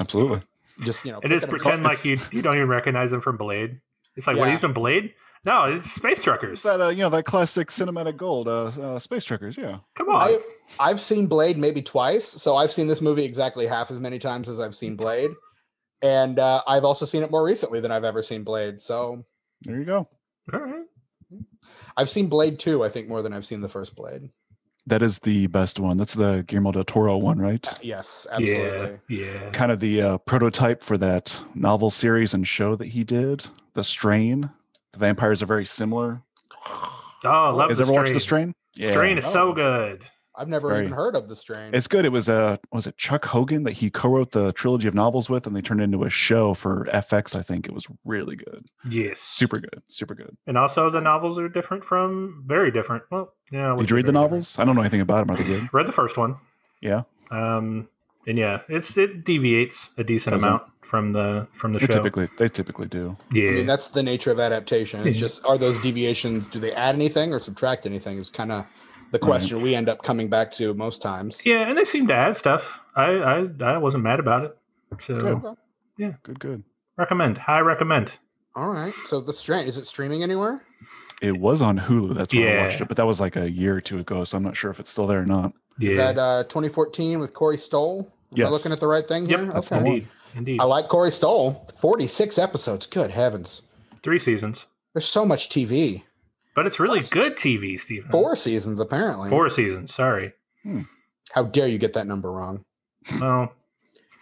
[SPEAKER 3] absolutely.
[SPEAKER 1] Just you know,
[SPEAKER 2] it is just
[SPEAKER 1] picking
[SPEAKER 2] pretend like you you don't even recognize him from Blade. It's like, what
[SPEAKER 1] Yeah.
[SPEAKER 2] he's from Blade? No, it's Space Truckers.
[SPEAKER 3] That, uh, you know, that classic cinematic gold, uh, uh, Space Truckers, yeah.
[SPEAKER 2] Come on.
[SPEAKER 1] I, I've seen Blade maybe twice, so I've seen this movie exactly half as many times as I've seen Blade, and uh, I've also seen it more recently than I've ever seen Blade. So
[SPEAKER 3] There you go.
[SPEAKER 2] All right.
[SPEAKER 1] I've seen Blade two, I think, more than I've seen the first Blade.
[SPEAKER 3] That is the best one. That's the Guillermo del Toro one, right?
[SPEAKER 1] Yes, absolutely.
[SPEAKER 2] Yeah. Yeah.
[SPEAKER 3] Kind of the uh, prototype for that novel series and show that he did, The Strain. The vampires are very similar.
[SPEAKER 2] Oh, I love
[SPEAKER 3] Has
[SPEAKER 2] the
[SPEAKER 3] ever watched The
[SPEAKER 2] strain.
[SPEAKER 3] Strain?
[SPEAKER 2] Strain is so
[SPEAKER 1] Oh.
[SPEAKER 2] good.
[SPEAKER 1] I've never
[SPEAKER 3] very-
[SPEAKER 1] even heard of the strain.
[SPEAKER 3] It's good. It was uh was it Chuck Hogan that he co-wrote the trilogy of novels with, and they turned it into a show for FX. I think it was really good,
[SPEAKER 2] Yes.
[SPEAKER 3] super good, super good.
[SPEAKER 2] And also, the novels are different from very different. Well, yeah.
[SPEAKER 3] Did you read the
[SPEAKER 2] very
[SPEAKER 3] novels? I don't know anything about them. Are they good?
[SPEAKER 2] Read the first one.
[SPEAKER 3] Yeah,
[SPEAKER 2] Um, and yeah, it's it deviates a decent
[SPEAKER 3] Does it?
[SPEAKER 2] amount from the from the
[SPEAKER 3] they
[SPEAKER 2] show.
[SPEAKER 3] typically they typically do.
[SPEAKER 2] yeah.
[SPEAKER 1] I mean, that's the nature of adaptation. It's just are those deviations? Do they add anything or subtract anything? Is kind of the question we end up coming back to most times.
[SPEAKER 2] yeah, and they seem to add stuff. I I, I wasn't mad about it. So
[SPEAKER 3] Good. Good, good.
[SPEAKER 2] recommend. High recommend.
[SPEAKER 1] All right. So the strain is it streaming anywhere?
[SPEAKER 3] It was on Hulu. That's where I watched it, but that was like a year or two ago, so I'm not sure if it's still there or not.
[SPEAKER 2] Yeah.
[SPEAKER 1] Is that uh, 2014 with Corey Stoll? Am I
[SPEAKER 3] Yes.
[SPEAKER 1] looking at the right thing
[SPEAKER 2] yep.
[SPEAKER 1] here?
[SPEAKER 3] that's
[SPEAKER 1] okay.
[SPEAKER 2] Indeed. Indeed.
[SPEAKER 1] I like Corey Stoll. 46 episodes. Good heavens.
[SPEAKER 2] Three seasons.
[SPEAKER 1] There's so much TV.
[SPEAKER 2] But it's really good TV, Stephen.
[SPEAKER 1] Four seasons, apparently.
[SPEAKER 2] Four seasons. Sorry.
[SPEAKER 1] How dare you get that number wrong?
[SPEAKER 2] Well,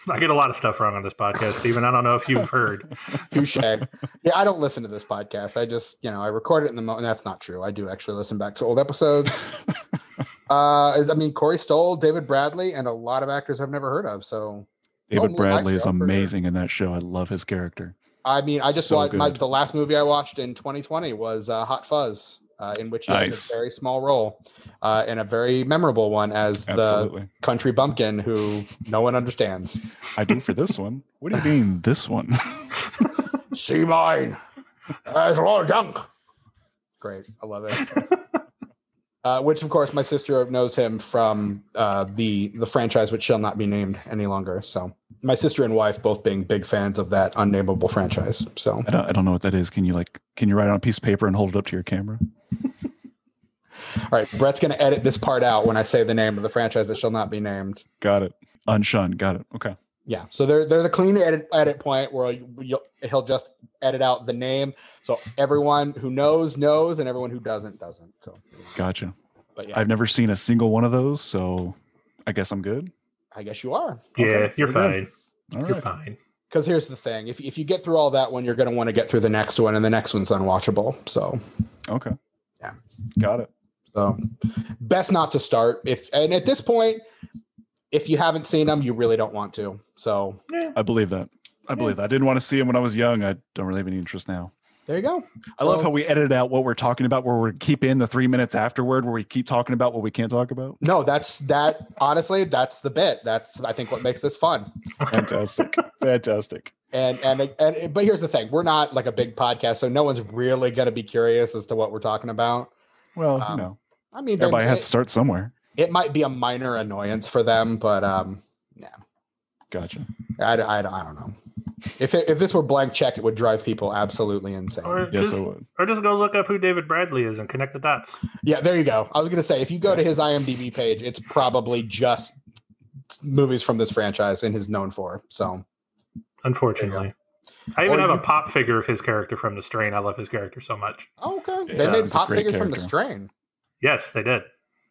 [SPEAKER 2] I get a lot of stuff wrong on this podcast, Stephen. I don't know if you've heard.
[SPEAKER 1] Touche. Yeah, I don't listen to this podcast. I just, you know, I record it in the moment. That's not true. I do actually listen back to old episodes. uh, I mean, Corey Stoll, David Bradley, and a lot of actors I've never heard of. So
[SPEAKER 3] David Bradley is amazing in that show. I love his character.
[SPEAKER 1] I mean, I just so watched my, the last movie I watched in 2020 was uh, Hot Fuzz, uh, in which he nice. has a very small role uh, and a very memorable one as Absolutely. the country bumpkin who no one understands.
[SPEAKER 3] I do for this one. What do you mean this one?
[SPEAKER 1] See mine. There's a lot of junk. Great, I love it. Uh, which of course my sister knows him from uh, the the franchise which shall not be named any longer. So my sister and wife both being big fans of that unnameable franchise. So
[SPEAKER 3] I don't, I don't know what that is. Can you like can you write on a piece of paper and hold it up to your camera?
[SPEAKER 1] All right, Brett's going to edit this part out when I say the name of the franchise that shall not be named.
[SPEAKER 3] Got it. Unshunned. Got it. Okay.
[SPEAKER 1] Yeah. So there, there's a clean edit edit point where he'll just edit out the name, so everyone who knows knows, and everyone who doesn't doesn't. So.
[SPEAKER 3] Gotcha. But yeah. I've never seen a single one of those, so I guess I'm good.
[SPEAKER 1] I guess you are.
[SPEAKER 2] Yeah, okay, you're fine. You're fine.
[SPEAKER 1] Because here's the thing: if if you get through all that one, you're going to want to get through the next one, and the next one's unwatchable. So.
[SPEAKER 3] Okay.
[SPEAKER 1] Yeah.
[SPEAKER 3] Got it.
[SPEAKER 1] So, best not to start. If and at this point, if you haven't seen them, you really don't want to. So,
[SPEAKER 3] yeah. I believe that. I believe that. I didn't want to see them when I was young. I don't really have any interest now.
[SPEAKER 1] There you go.
[SPEAKER 3] I so, love how we edited out what we're talking about, where we keep in the three minutes afterward, where we keep talking about what we can't talk about.
[SPEAKER 1] No, that's that. Honestly, that's the bit. That's I think what makes this fun.
[SPEAKER 3] Fantastic, fantastic.
[SPEAKER 1] And, and and but here's the thing: we're not like a big podcast, so no one's really going to be curious as to what we're talking about.
[SPEAKER 3] Well, um, you know,
[SPEAKER 1] I mean,
[SPEAKER 3] everybody has to start somewhere.
[SPEAKER 1] It might be a minor annoyance for them, but um, yeah.
[SPEAKER 3] Gotcha.
[SPEAKER 1] I, I, I don't know. If it, if this were blank check, it would drive people absolutely insane.
[SPEAKER 2] Or yes, just, it would. Or just go look up who David Bradley is and connect the dots.
[SPEAKER 1] Yeah, there you go. I was gonna say if you go to his IMDb page, it's probably just movies from this franchise and he's known for. So,
[SPEAKER 2] unfortunately. I even or have you, a pop figure of his character from The Strain. I love his character so much.
[SPEAKER 1] Oh, okay. They made pop figures from The Strain.
[SPEAKER 2] Yes, they did.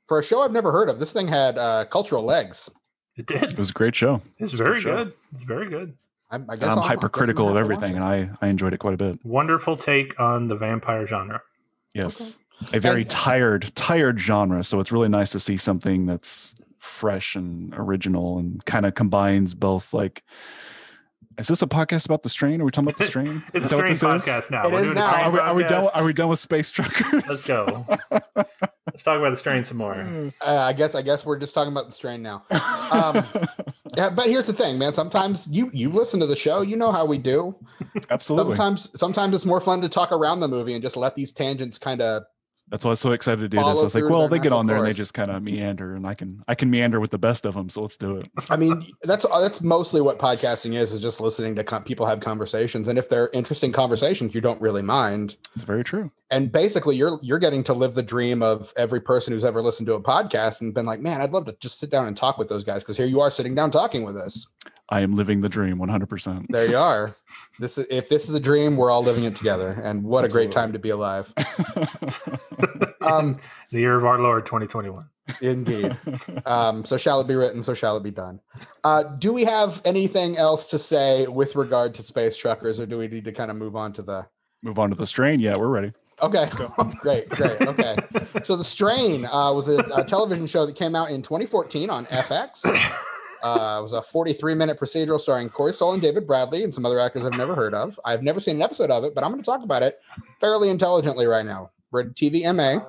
[SPEAKER 1] For a show I've never heard of, this thing had uh, cultural legs.
[SPEAKER 2] It did.
[SPEAKER 3] It was a great show.
[SPEAKER 2] It's very good. It's very good.
[SPEAKER 1] I, I
[SPEAKER 3] guess I'm hypercritical of everything, and I I enjoyed it quite a bit.
[SPEAKER 2] Wonderful take on the vampire genre.
[SPEAKER 3] Yes, okay. a very and, tired tired genre. So it's really nice to see something that's fresh and original and kind of combines both like is this a podcast about the strain? Are we talking about the strain?
[SPEAKER 2] it's is a strain podcast is? now.
[SPEAKER 1] It We're is now.
[SPEAKER 3] Are we, are we, done? Are we done with space truckers?
[SPEAKER 2] Let's go. Let's talk about the strain some more.
[SPEAKER 1] Uh, I guess. I guess we're just talking about the strain now. Um, yeah, but here's the thing, man. Sometimes you you listen to the show, you know how we do.
[SPEAKER 3] Absolutely.
[SPEAKER 1] Sometimes sometimes it's more fun to talk around the movie and just let these tangents kind of
[SPEAKER 3] that's why I was so excited to do this. I was like, well, they get on there course. and they just kind of meander, and I can I can meander with the best of them. So let's do it.
[SPEAKER 1] I mean, that's that's mostly what podcasting is: is just listening to com- people have conversations, and if they're interesting conversations, you don't really mind.
[SPEAKER 3] It's very true.
[SPEAKER 1] And basically, you're you're getting to live the dream of every person who's ever listened to a podcast and been like, man, I'd love to just sit down and talk with those guys because here you are sitting down talking with us.
[SPEAKER 3] I am living the dream 100%.
[SPEAKER 1] There you are. This is, if this is a dream, we're all living it together. And what Absolutely. a great time to be alive.
[SPEAKER 2] um, the year of our Lord 2021.
[SPEAKER 1] Indeed. Um, so shall it be written, so shall it be done. Uh, do we have anything else to say with regard to space truckers, or do we need to kind of move on to the
[SPEAKER 3] move on to the strain? Yeah, we're ready.
[SPEAKER 1] Okay, great, great. Okay, so the strain uh, was a, a television show that came out in 2014 on FX. Uh, it was a 43 minute procedural starring Corey Stoll and David Bradley and some other actors I've never heard of. I've never seen an episode of it, but I'm going to talk about it fairly intelligently right now. Rated TV MA.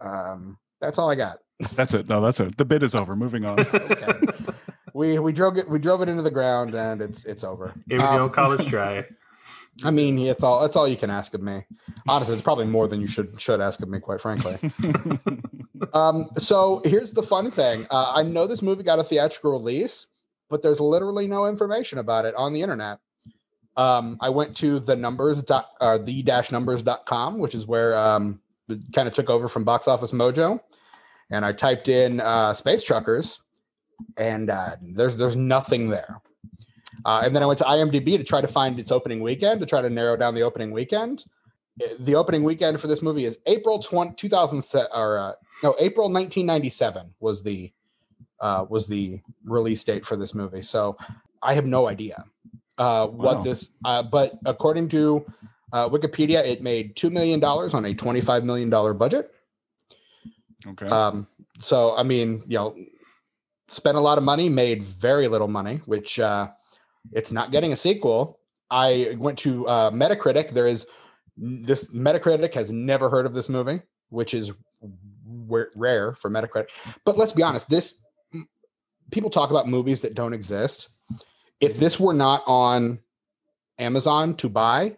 [SPEAKER 1] Um, that's all I got.
[SPEAKER 3] That's it. No, that's it. The bid is over. Moving on. okay.
[SPEAKER 1] We we drove it we drove it into the ground and it's it's over.
[SPEAKER 2] Here we um, go, college try.
[SPEAKER 1] I mean, it's all that's all you can ask of me. Honestly, it's probably more than you should should ask of me, quite frankly. um, so here's the fun thing. Uh, I know this movie got a theatrical release, but there's literally no information about it on the internet. Um, I went to the numbers dot or the dash numbers.com, which is where um, it kind of took over from Box Office Mojo, and I typed in uh, space truckers, and uh, there's there's nothing there. Uh, and then I went to IMDb to try to find its opening weekend to try to narrow down the opening weekend. The opening weekend for this movie is April 20, 2000 or uh, no April 1997 was the uh, was the release date for this movie. So I have no idea uh, what this. Uh, but according to uh, Wikipedia, it made two million dollars on a twenty-five million dollar budget.
[SPEAKER 3] Okay.
[SPEAKER 1] Um, so I mean, you know, spent a lot of money, made very little money, which uh, it's not getting a sequel. I went to uh, Metacritic. There is this Metacritic has never heard of this movie, which is w- rare for Metacritic. But let's be honest, this people talk about movies that don't exist. If this were not on Amazon to buy,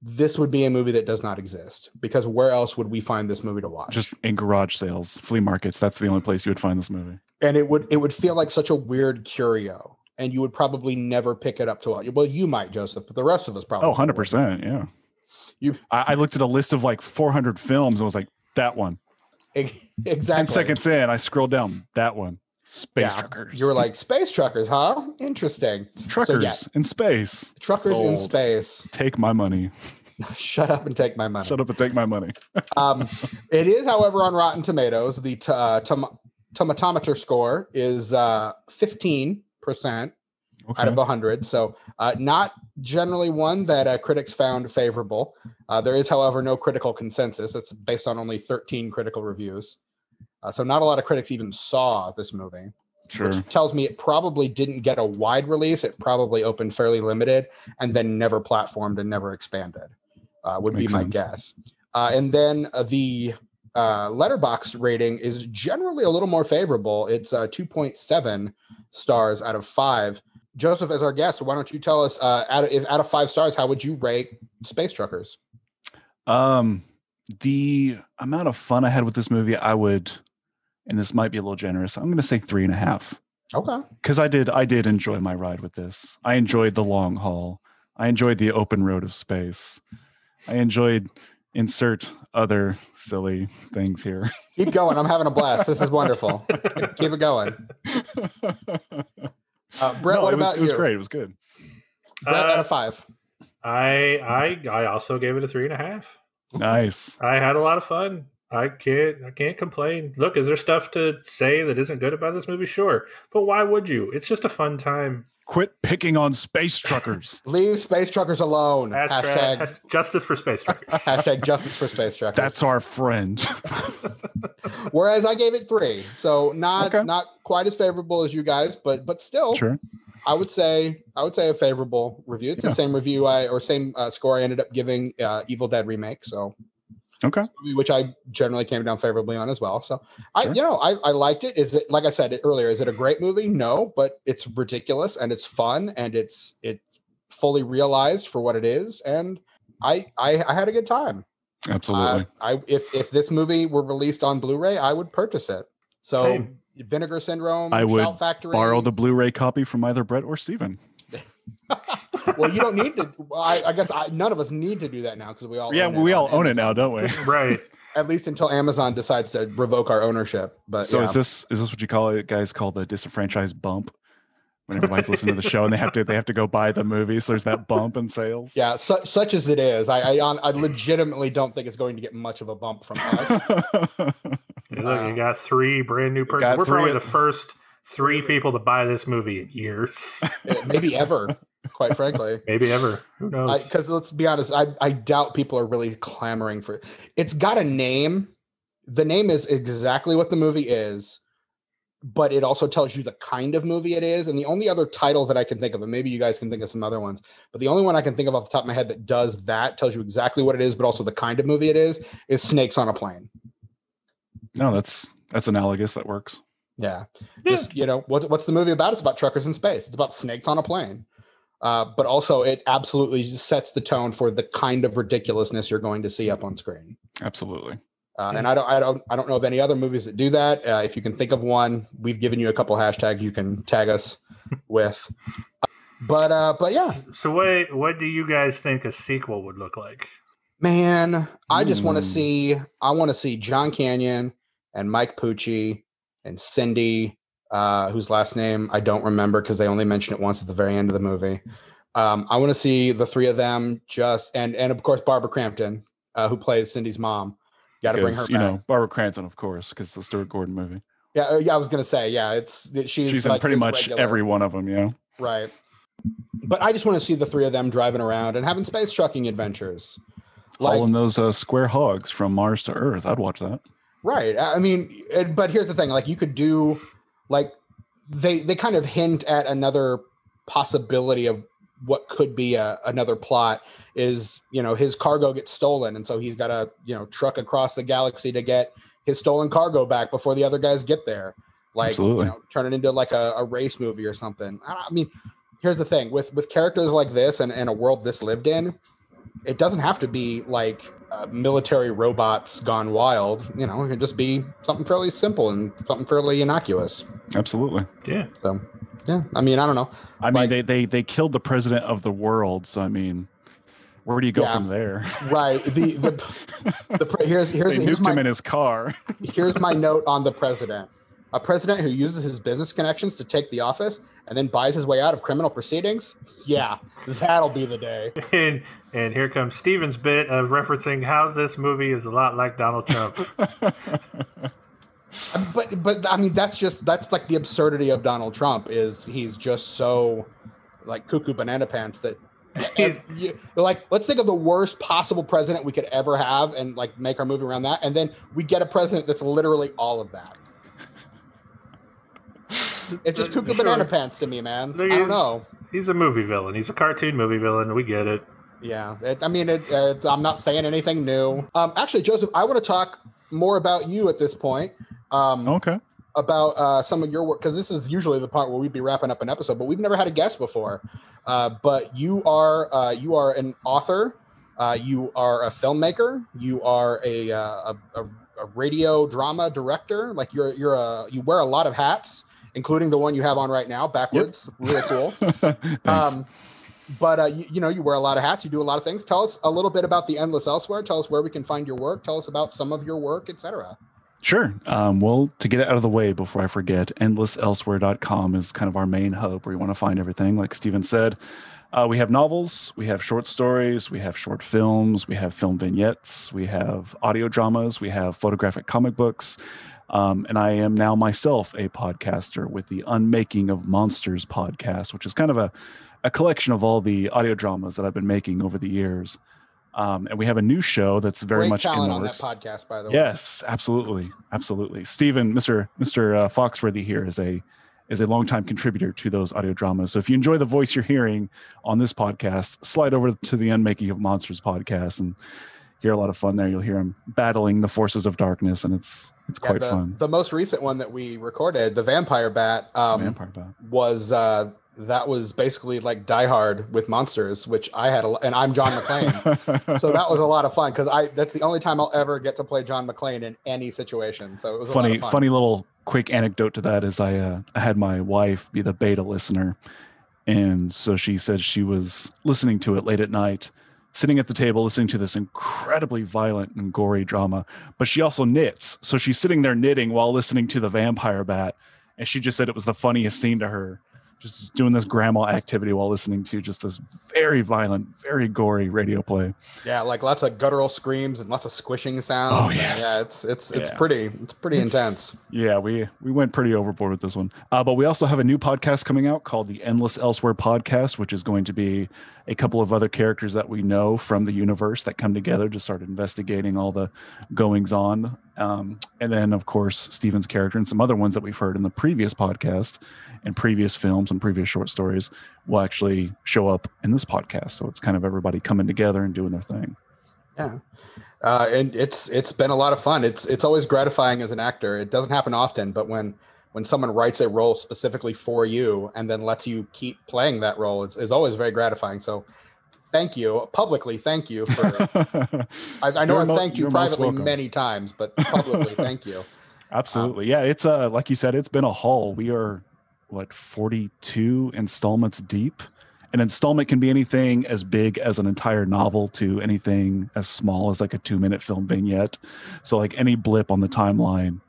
[SPEAKER 1] this would be a movie that does not exist because where else would we find this movie to watch?
[SPEAKER 3] Just in garage sales, flea markets. That's the only place you would find this movie.
[SPEAKER 1] and it would it would feel like such a weird curio and you would probably never pick it up to watch well you might joseph but the rest of us probably
[SPEAKER 3] Oh, 100%. Yeah.
[SPEAKER 1] You-
[SPEAKER 3] I, I looked at a list of like 400 films and was like, that one.
[SPEAKER 1] would.
[SPEAKER 3] 10
[SPEAKER 1] exactly
[SPEAKER 3] seconds in, I scrolled down. That one. Space
[SPEAKER 1] Yeah.
[SPEAKER 3] truckers.
[SPEAKER 1] you were like space truckers huh interesting
[SPEAKER 3] truckers in space.
[SPEAKER 1] truckers in space
[SPEAKER 3] Take my money.
[SPEAKER 1] shut up and take my money
[SPEAKER 3] Shut up and take my money.
[SPEAKER 1] um it is however on rotten tomatoes the t- uh, tom- tomatometer score is uh 15%
[SPEAKER 3] Okay.
[SPEAKER 1] out of 100 so uh, not generally one that uh, critics found favorable. Uh, there is however no critical consensus. It's based on only 13 critical reviews. Uh, so not a lot of critics even saw this movie
[SPEAKER 3] sure.
[SPEAKER 1] which tells me it probably didn't get a wide release. It probably opened fairly limited and then never platformed and never expanded uh, would
[SPEAKER 3] Makes
[SPEAKER 1] be my
[SPEAKER 3] sense.
[SPEAKER 1] guess. Uh, and then uh, the uh, Letterboxd rating is generally a little more favorable. It's uh, 2.7 stars out of five joseph as our guest why don't you tell us uh, out of, if out of five stars how would you rate space truckers
[SPEAKER 3] Um, the amount of fun I had with this movie, I would, and this might be a little generous. I'm going to say three and a half
[SPEAKER 1] okay
[SPEAKER 3] because I did, I did enjoy my ride with this. I enjoyed the long haul. I enjoyed the open road of space. I enjoyed insert other silly things here.
[SPEAKER 1] keep going i'm having a blast this is wonderful keep it going uh, brett
[SPEAKER 3] No,
[SPEAKER 1] what
[SPEAKER 3] it was,
[SPEAKER 1] about
[SPEAKER 3] it was
[SPEAKER 1] you
[SPEAKER 3] great. It was good.
[SPEAKER 1] brett out
[SPEAKER 2] Uh,
[SPEAKER 1] of five
[SPEAKER 2] I I I also gave it a three and a half.
[SPEAKER 3] Nice.
[SPEAKER 2] I had a lot of fun. I can't I can't complain. Look, is there stuff to say that isn't good about this movie? Sure. But why would you? It's just a fun time.
[SPEAKER 3] Quit picking on space truckers.
[SPEAKER 1] Leave space truckers alone.
[SPEAKER 2] Hashtag,
[SPEAKER 1] Hashtag,
[SPEAKER 2] has- justice for space truckers.
[SPEAKER 1] hashtag justice for space truckers.
[SPEAKER 3] That's our friend.
[SPEAKER 1] Whereas I gave it three, so not
[SPEAKER 3] Okay.
[SPEAKER 1] not quite as favorable as you guys, but but still,
[SPEAKER 3] sure.
[SPEAKER 1] I would say I would say a favorable review. It's
[SPEAKER 3] Yeah.
[SPEAKER 1] the same review I or same uh, score I ended up giving uh, Evil Dead remake. So
[SPEAKER 3] Okay.
[SPEAKER 1] which I generally came down favorably on as well. So I,
[SPEAKER 3] Sure.
[SPEAKER 1] you know, I, I liked it. Is it like I said earlier? Is it a great movie? No, but it's ridiculous and it's fun and it's it's fully realized for what it is. And I I, I had a good time.
[SPEAKER 3] Absolutely.
[SPEAKER 1] Uh, I if if this movie were released on Blu-ray, I would purchase it. So
[SPEAKER 2] Same.
[SPEAKER 1] Vinegar Syndrome,
[SPEAKER 3] I would
[SPEAKER 1] Factory.
[SPEAKER 3] Borrow the Blu-ray copy from either Brett or Steven.
[SPEAKER 1] Well, you don't need to. well, I, I guess I, none of us need to do that now because we all
[SPEAKER 3] yeah,
[SPEAKER 1] own
[SPEAKER 3] we
[SPEAKER 1] it
[SPEAKER 3] all
[SPEAKER 1] on
[SPEAKER 3] own it now, don't we?
[SPEAKER 2] right.
[SPEAKER 1] At least until Amazon decides to revoke our ownership. But
[SPEAKER 3] So
[SPEAKER 1] yeah.
[SPEAKER 3] is this is this what you call it, guys? Call the disenfranchised bump when everybody's listening to the show and they have to they have to go buy the movie. So there's that bump in sales.
[SPEAKER 1] Yeah, such such as it is, I I, on- I legitimately don't think it's going to get much of a bump from us.
[SPEAKER 2] Hey, Look, you uh, got three brand new
[SPEAKER 3] got.
[SPEAKER 2] We're probably the first three people to buy this movie in years.
[SPEAKER 1] Maybe ever, quite frankly.
[SPEAKER 2] Maybe ever. Who knows?
[SPEAKER 1] Because let's be honest, I I doubt people are really clamoring for. It's got a name. The name is exactly what the movie is, but it also tells you the kind of movie it is. And the only other title that I can think of, and maybe you guys can think of some other ones, but the only one I can think of off the top of my head that does that, tells you exactly what it is, but also the kind of movie it is, is Snakes on a Plane.
[SPEAKER 3] no, that's that's analogous. That works.
[SPEAKER 1] Yeah.
[SPEAKER 2] Yeah.
[SPEAKER 1] Just, you know, what, what's the movie about? It's about truckers in space. It's about snakes on a plane. Uh, but also, it absolutely just sets the tone for the kind of ridiculousness you're going to see up on screen.
[SPEAKER 3] Absolutely.
[SPEAKER 1] Uh, and I don't, I don't, I don't know of any other movies that do that. Uh, if you can think of one, we've given you a couple hashtags you can tag us with. But, uh, but yeah,
[SPEAKER 2] So what what do you guys think a sequel would look like?
[SPEAKER 1] man, I just want to see, I want to see John Canyon and Mike Pucci and Cindy, uh, whose last name I don't remember because they only mention it once at the very end of the movie. Um, I want to see the three of them just and and of course Barbara Crampton, uh, who plays Cindy's mom. Got to bring her
[SPEAKER 3] you
[SPEAKER 1] back.
[SPEAKER 3] know, Barbara Crampton, of course, because it's the Stuart Gordon movie.
[SPEAKER 1] yeah, uh, yeah. I was gonna say, yeah. It's it- she's
[SPEAKER 3] She's,
[SPEAKER 1] like
[SPEAKER 3] in pretty much
[SPEAKER 1] regular,
[SPEAKER 3] every one of them. Yeah.
[SPEAKER 1] right. but I just want to see the three of them driving around and having space trucking adventures.
[SPEAKER 3] Like, Hauling those uh, square hogs from Mars to Earth. I'd watch that.
[SPEAKER 1] Right. I mean, but here's the thing: like, you could do, like, they they kind of hint at another possibility of what could be a, another plot is you know his cargo gets stolen and so he's got to you know truck across the galaxy to get his stolen cargo back before the other guys get there like Absolutely. you know turn it into like a, a race movie or something I, I mean here's the thing with with characters like this and, and a world this lived in it doesn't have to be like uh, military robots gone wild you know it can just be something fairly simple and something fairly innocuous
[SPEAKER 3] absolutely
[SPEAKER 2] yeah
[SPEAKER 1] so yeah i mean i don't know
[SPEAKER 3] i mean they they they killed the president of the world so i mean where do you go yeah, from there?
[SPEAKER 1] Right. The the, the here's here's,
[SPEAKER 3] they
[SPEAKER 1] here's
[SPEAKER 3] my, him in his car.
[SPEAKER 1] here's my note on the president. A president who uses his business connections to take the office and then buys his way out of criminal proceedings. Yeah, that'll be the day.
[SPEAKER 2] And and here comes Steven's bit of referencing how this movie is a lot like Donald Trump.
[SPEAKER 1] but but I mean that's just that's like the absurdity of Donald Trump is he's just so like cuckoo banana pants that you, like let's think of the worst possible president we could ever have and like make our movie around that and then we get a president that's literally all of that it's just cuckoo sure. banana pants to me man. I don't know.
[SPEAKER 2] he's a movie villain. He's a cartoon movie villain. We get it.
[SPEAKER 1] Yeah it, i mean it, it, i'm not saying anything new. Um actually joseph i want to talk more about you at this point um
[SPEAKER 3] okay.
[SPEAKER 1] about uh, some of your work because this is usually the part where we'd be wrapping up an episode, but we've never had a guest before. Uh, but you are uh, you are an author, uh, you are a filmmaker, you are a, uh, a, a radio drama director. Like you're you're a you wear a lot of hats, including the one you have on right now, backwards. Yep. Really cool. um, but uh, you, you, know you wear a lot of hats you do a lot of things tell us a little bit about the endless elsewhere tell us where we can find your work tell us about some of your work etc
[SPEAKER 3] Sure. Um, well, to get it out of the way before I forget, endlesselsewhere.com is kind of our main hub where you want to find everything. Like Steven said, uh, we have novels, we have short stories, we have short films, we have film vignettes, we have audio dramas, we have photographic comic books. Um, and I am now myself a podcaster with the Unmaking of Monsters podcast, which is kind of a, a collection of all the audio dramas that I've been making over the years. Um, and we have a new show that's very
[SPEAKER 1] Great
[SPEAKER 3] much in the
[SPEAKER 1] on
[SPEAKER 3] works.
[SPEAKER 1] that podcast, by the way.
[SPEAKER 3] Yes, absolutely, absolutely. Stephen, Mister Mister uh, Foxworthy here is a is a longtime contributor to those audio dramas. So if you enjoy the voice you're hearing on this podcast, slide over to the Unmaking of Monsters podcast and hear a lot of fun there. You'll hear him battling the forces of darkness, and it's it's yeah, quite
[SPEAKER 1] the,
[SPEAKER 3] fun.
[SPEAKER 1] The most recent one that we recorded, the Vampire Bat, um, Vampire Bat, was uh, that was basically like Die Hard with monsters, which I had, a, and I'm John McClane, so that was a lot of fun because I that's the only time I'll ever get to play John McClane in any situation. So it was
[SPEAKER 3] funny. Funny little quick anecdote to that is I uh, I had my wife be the beta listener, and so she said she was listening to it late at night, sitting at the table listening to this incredibly violent and gory drama. But she also knits, so she's sitting there knitting while listening to the Vampire Bat, and she just said it was the funniest scene to her just doing this grandma activity while listening to just this very violent, very gory radio play.
[SPEAKER 1] Yeah, like lots of guttural screams and lots of squishing sounds.
[SPEAKER 3] Oh yes.
[SPEAKER 1] yeah, it's it's it's yeah. pretty it's pretty it's, intense.
[SPEAKER 3] Yeah, we we went pretty overboard with this one. Uh, but we also have a new podcast coming out called the Endless Elsewhere podcast, which is going to be a couple of other characters that we know from the universe that come together to start investigating all the goings on. Um, and then, of course, Steven's character and some other ones that we've heard in the previous podcast and previous films and previous short stories will actually show up in this podcast. So it's kind of everybody coming together and doing their thing.
[SPEAKER 1] Yeah. Uh, and it's it's been a lot of fun. It's it's always gratifying as an actor. It doesn't happen often, but when when someone writes a role specifically for you and then lets you keep playing that role, it's, it's always very gratifying. So thank you publicly. Thank you for. I, I, know I've mo- thanked you privately many times, but publicly, thank you.
[SPEAKER 3] Absolutely, um, yeah. It's uh, like you said, it's been a haul. We are what 42 installments deep. An installment can be anything as big as an entire novel to anything as small as like a two minute film vignette. So like any blip on the timeline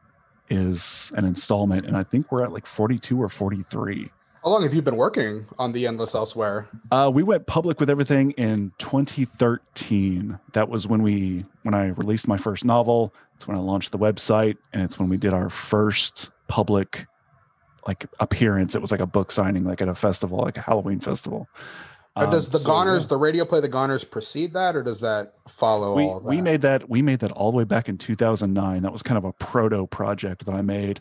[SPEAKER 3] is an installment, and I think we're at like 42 or 43.
[SPEAKER 1] How long have you been working on The Endless Elsewhere?
[SPEAKER 3] Uh, we went public with everything in 2013. That was when we when I released my first novel. It's when I launched the website, and it's when we did our first public like appearance. It was like a book signing, like at a festival, like a Halloween festival.
[SPEAKER 1] Um, does the
[SPEAKER 3] so,
[SPEAKER 1] Goners,
[SPEAKER 3] yeah.
[SPEAKER 1] the radio play, the Goners precede that, or does that follow
[SPEAKER 3] we
[SPEAKER 1] all that?
[SPEAKER 3] we made that we made that all the way back in 2009. That was kind of a proto project that I made,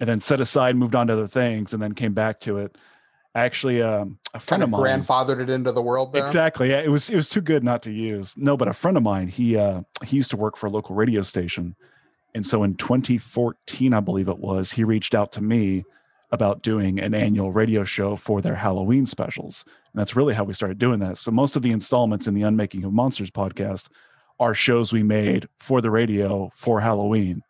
[SPEAKER 3] and then set aside, moved on to other things, and then came back to it. Actually, um, a friend
[SPEAKER 1] kind of
[SPEAKER 3] of mine,
[SPEAKER 1] grandfathered it into the world. There.
[SPEAKER 3] Exactly. Yeah, it was it was too good not to use. No, but a friend of mine, he uh he used to work for a local radio station. And so in 2014, I believe it was, he reached out to me about doing an annual radio show for their Halloween specials. And that's really how we started doing that. So most of the installments in the Unmaking of Monsters podcast are shows we made for the radio for Halloween.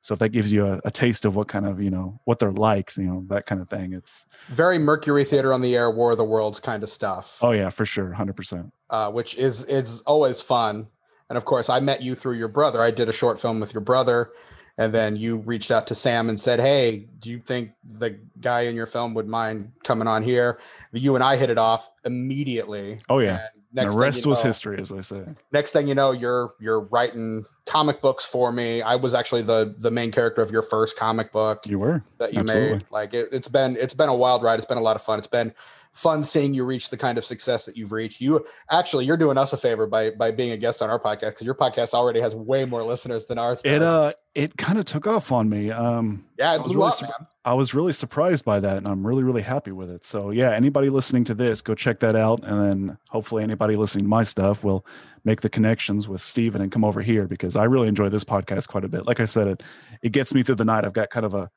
[SPEAKER 3] So if that gives you a, a taste of what kind of, you know, what they're like, you know, that kind of thing. It's
[SPEAKER 1] Very Mercury Theater on the Air, War of the Worlds kind of stuff.
[SPEAKER 3] oh yeah, for sure, hundred percent.
[SPEAKER 1] uh, which is is always fun. And of course, I met you through your brother. I did a short film with your brother, and then you reached out to Sam and said, "Hey, do you think the guy in your film would mind coming on here?" You and I hit it off immediately.
[SPEAKER 3] Oh yeah.
[SPEAKER 1] And
[SPEAKER 3] the rest
[SPEAKER 1] you
[SPEAKER 3] was history, as they say.
[SPEAKER 1] Next thing you know, you're you're writing comic books for me. I was actually the the main character of your first comic book
[SPEAKER 3] You were.
[SPEAKER 1] that you
[SPEAKER 3] Absolutely.
[SPEAKER 1] made. Like it, it's been it's been a wild ride. It's been a lot of fun. It's been fun seeing you reach the kind of success that you've reached. You actually you're doing us a favor by by being a guest on our podcast because your podcast already has way more listeners than ours.
[SPEAKER 3] It uh it kind of took off on me. Um
[SPEAKER 1] yeah,
[SPEAKER 3] I
[SPEAKER 1] it
[SPEAKER 3] was really
[SPEAKER 1] up.
[SPEAKER 3] I was really surprised by that and I'm really, really happy with it. So yeah, anybody listening to this, go check that out. And then hopefully anybody listening to my stuff will make the connections with Steven and come over here because I really enjoy this podcast quite a bit. Like I said, it it gets me through the night. I've got kind of a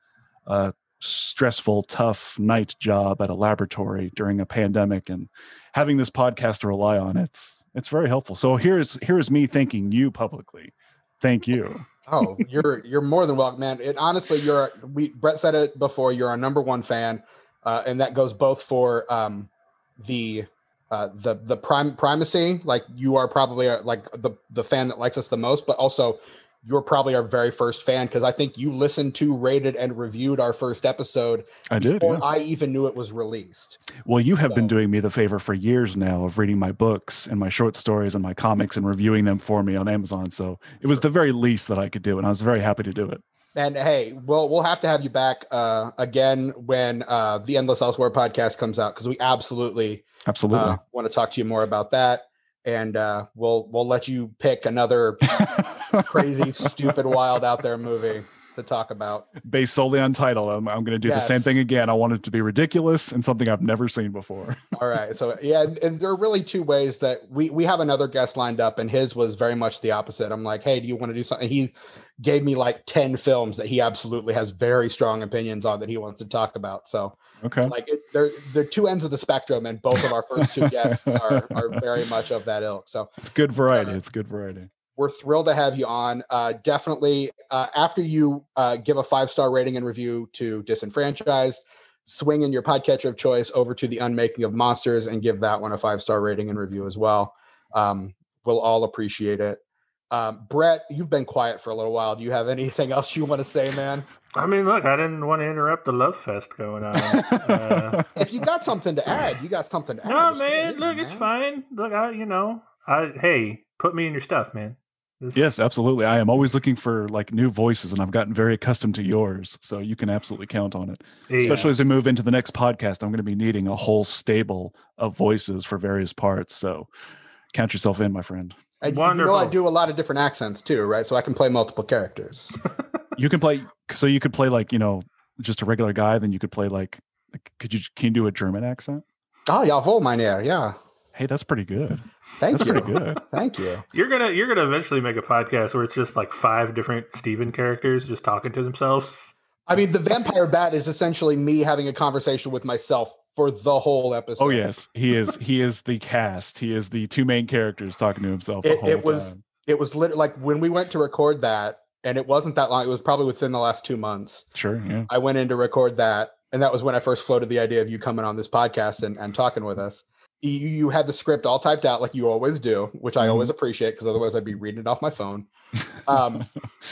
[SPEAKER 3] a stressful, tough night job at a laboratory during a pandemic and having this podcast to rely on, it's it's very helpful. So here's here's me thanking you publicly. Thank you.
[SPEAKER 1] Oh, you're you're more than welcome, man. It honestly, you're we Brett said it before. You're our number one fan, uh, and that goes both for um, the uh, the the prime primacy. Like you are probably uh like the the fan that likes us the most, but also you're probably our very first fan because I think you listened to, rated, and reviewed our first episode
[SPEAKER 3] I did.
[SPEAKER 1] before
[SPEAKER 3] yeah.
[SPEAKER 1] I even knew it was released.
[SPEAKER 3] Well, you have been doing me the favor for years now of reading my books and my short stories and my comics and reviewing them for me on Amazon. So it was the very least that I could do, and I was very happy to do it.
[SPEAKER 1] And hey, we'll we'll have to have you back uh, again when uh, the Endless Elsewhere podcast comes out because we absolutely
[SPEAKER 3] Absolutely.
[SPEAKER 1] uh, want to talk to you more about that. And uh, we'll we'll let you pick another crazy, stupid, wild out there movie to talk about.
[SPEAKER 3] Based solely on title, I'm, I'm going to do the same thing again. I want it to be ridiculous and something I've never seen before.
[SPEAKER 1] All right. So yeah, and, and there are really two ways that we we have another guest lined up, and his was very much the opposite. I'm like, hey, do you want to do something? He gave me like 10 films that he absolutely has very strong opinions on that he wants to talk about. So
[SPEAKER 3] Okay.
[SPEAKER 1] like it, they're they're two ends of the spectrum, and both of our first two guests are are very much of that ilk. So
[SPEAKER 3] It's good variety. It's good variety.
[SPEAKER 1] we're thrilled to have you on. Uh, definitely, uh, after you uh, give a five star rating and review to Disenfranchised, swing in your podcatcher of choice over to the Unmaking of Monsters and give that one a five star rating and review as well. Um, we'll all appreciate it. Um, Brett, you've been quiet for a little while. Do you have anything else you want to say, man?
[SPEAKER 2] I mean, look, I didn't want to interrupt the love fest going on. Uh,
[SPEAKER 1] If you got something to add, you got something to add.
[SPEAKER 2] no,
[SPEAKER 1] Just throw
[SPEAKER 2] man,
[SPEAKER 1] in,
[SPEAKER 2] look, it's fine. Look, I, you know, I hey, put me in your stuff, man. This-
[SPEAKER 3] Yes, absolutely. I am always looking for like new voices, and I've gotten very accustomed to yours. So you can absolutely count on it.
[SPEAKER 2] yeah.
[SPEAKER 3] Especially as we move into the next podcast, I'm going to be needing a whole stable of voices for various parts. So count yourself in, my friend.
[SPEAKER 1] And you know, I do a lot of different accents too, right? So I can play multiple characters.
[SPEAKER 3] You can play. So you could play like you know just a regular guy. Then you could play like. like could you can you do a German accent?
[SPEAKER 1] Ah, oh, jawohl, meine. Yeah.
[SPEAKER 3] Hey, that's pretty good.
[SPEAKER 1] Thank
[SPEAKER 3] That's
[SPEAKER 1] you.
[SPEAKER 3] pretty good.
[SPEAKER 1] Thank you.
[SPEAKER 2] You're gonna you're gonna eventually make a podcast where it's just like five different Steven characters just talking to themselves.
[SPEAKER 1] I mean, the vampire bat is essentially me having a conversation with myself for the whole oh, episode.
[SPEAKER 3] Oh yes, he is. He is the cast. He is the two main characters talking to himself. The
[SPEAKER 1] It- it was-
[SPEAKER 3] time.
[SPEAKER 1] It was literally like when we went to record that, and it wasn't that long. It was probably within the last two months.
[SPEAKER 3] sure. Yeah.
[SPEAKER 1] I went in to record that, and that was when I first floated the idea of you coming on this podcast and, and talking with us. you, you had the script all typed out like you always do, which I always mm-hmm. appreciate because otherwise I'd be reading it off my phone. Um,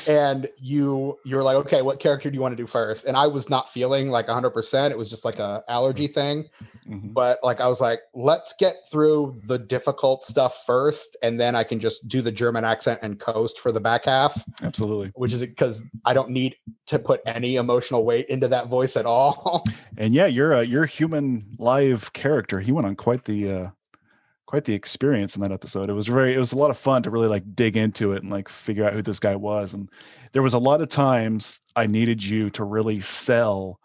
[SPEAKER 1] and you you're like, okay, what character do you want to do first? And I was not feeling like 100. percent It was just like a allergy thing.
[SPEAKER 3] Mhm.
[SPEAKER 1] But like I was like, let's get through the difficult stuff first, and then I can just do the German accent and coast for the back half,
[SPEAKER 3] Absolutely.
[SPEAKER 1] which is because I don't need to put any emotional weight into that voice at all.
[SPEAKER 3] And yeah, you're a you're a human live character. He went on quite the uh quite the experience in that episode. It was very it was a lot of fun to really like dig into it and like figure out who this guy was. And there was a lot of times I needed you to really sell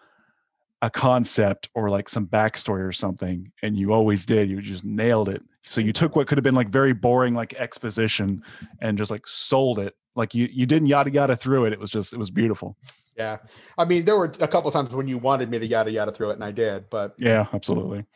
[SPEAKER 3] a concept or like some backstory or something. And you always did. You just nailed it. So you took what could have been like very boring like exposition and just like sold it. Like you you didn't yada yada through it. It was just it was beautiful.
[SPEAKER 1] yeah, I mean, there were a couple times when you wanted me to yada yada through it, and I did. But
[SPEAKER 3] Yeah, absolutely.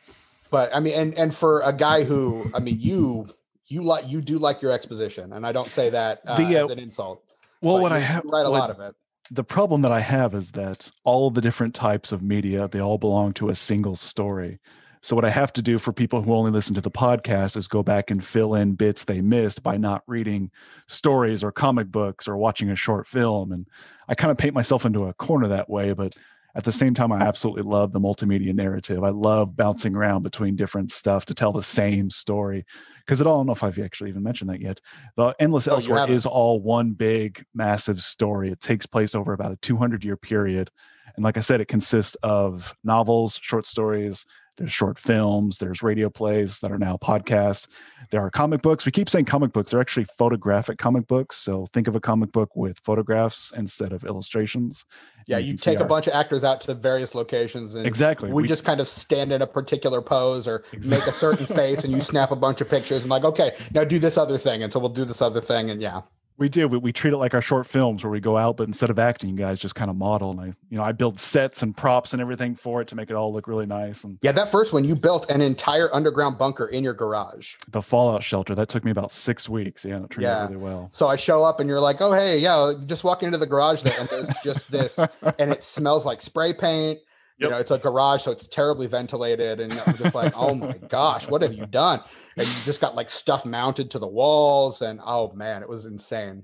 [SPEAKER 1] But I mean, and and for a guy who, I mean, you you like you do like your exposition, and I don't say that uh,
[SPEAKER 3] The, uh,
[SPEAKER 1] as an insult.
[SPEAKER 3] Well, what I have
[SPEAKER 1] write a lot of it.
[SPEAKER 3] the problem that I have is that all the different types of media, they all belong to a single story. So what I have to do for people who only listen to the podcast is go back and fill in bits they missed by not reading stories or comic books or watching a short film. And I kind of paint myself into a corner that way, but at the same time, I absolutely love the multimedia narrative. I love bouncing around between different stuff to tell the same story. Because it all, I don't know if I've actually even mentioned that yet. The Endless
[SPEAKER 1] Oh,
[SPEAKER 3] Elsewhere is all one big, massive story. It takes place over about a 200 year period. And like I said, it consists of novels, short stories, there's short films, there's radio plays that are now podcasts. There are comic books. We keep saying comic books, they're actually photographic comic books. So think of a comic book with photographs instead of illustrations.
[SPEAKER 1] Yeah,
[SPEAKER 3] and
[SPEAKER 1] you take a
[SPEAKER 3] our-
[SPEAKER 1] bunch of actors out to various locations, and
[SPEAKER 3] Exactly.
[SPEAKER 1] we, just kind of stand in a particular pose or make a certain face, and you snap a bunch of pictures, and like, okay, now do this other thing until we'll do this other thing, and yeah,
[SPEAKER 3] We do. We, we treat it like our short films where we go out, but instead of acting, you guys just kind of model. And I, you know, I build sets and props and everything for it to make it all look really nice. And
[SPEAKER 1] yeah. That first one, you built an entire underground bunker in your garage.
[SPEAKER 3] the Fallout shelter that took me about six weeks. Yeah, and it turned
[SPEAKER 1] Yeah.
[SPEAKER 3] out really well.
[SPEAKER 1] So I show up, and you're like, oh hey, yeah, just walk into the garage there, and there's just this, and it smells like spray paint. You know, it's a garage, so it's terribly ventilated, and I'm just like, oh my gosh, what have you done? And you just got like stuff mounted to the walls, and oh man, it was insane.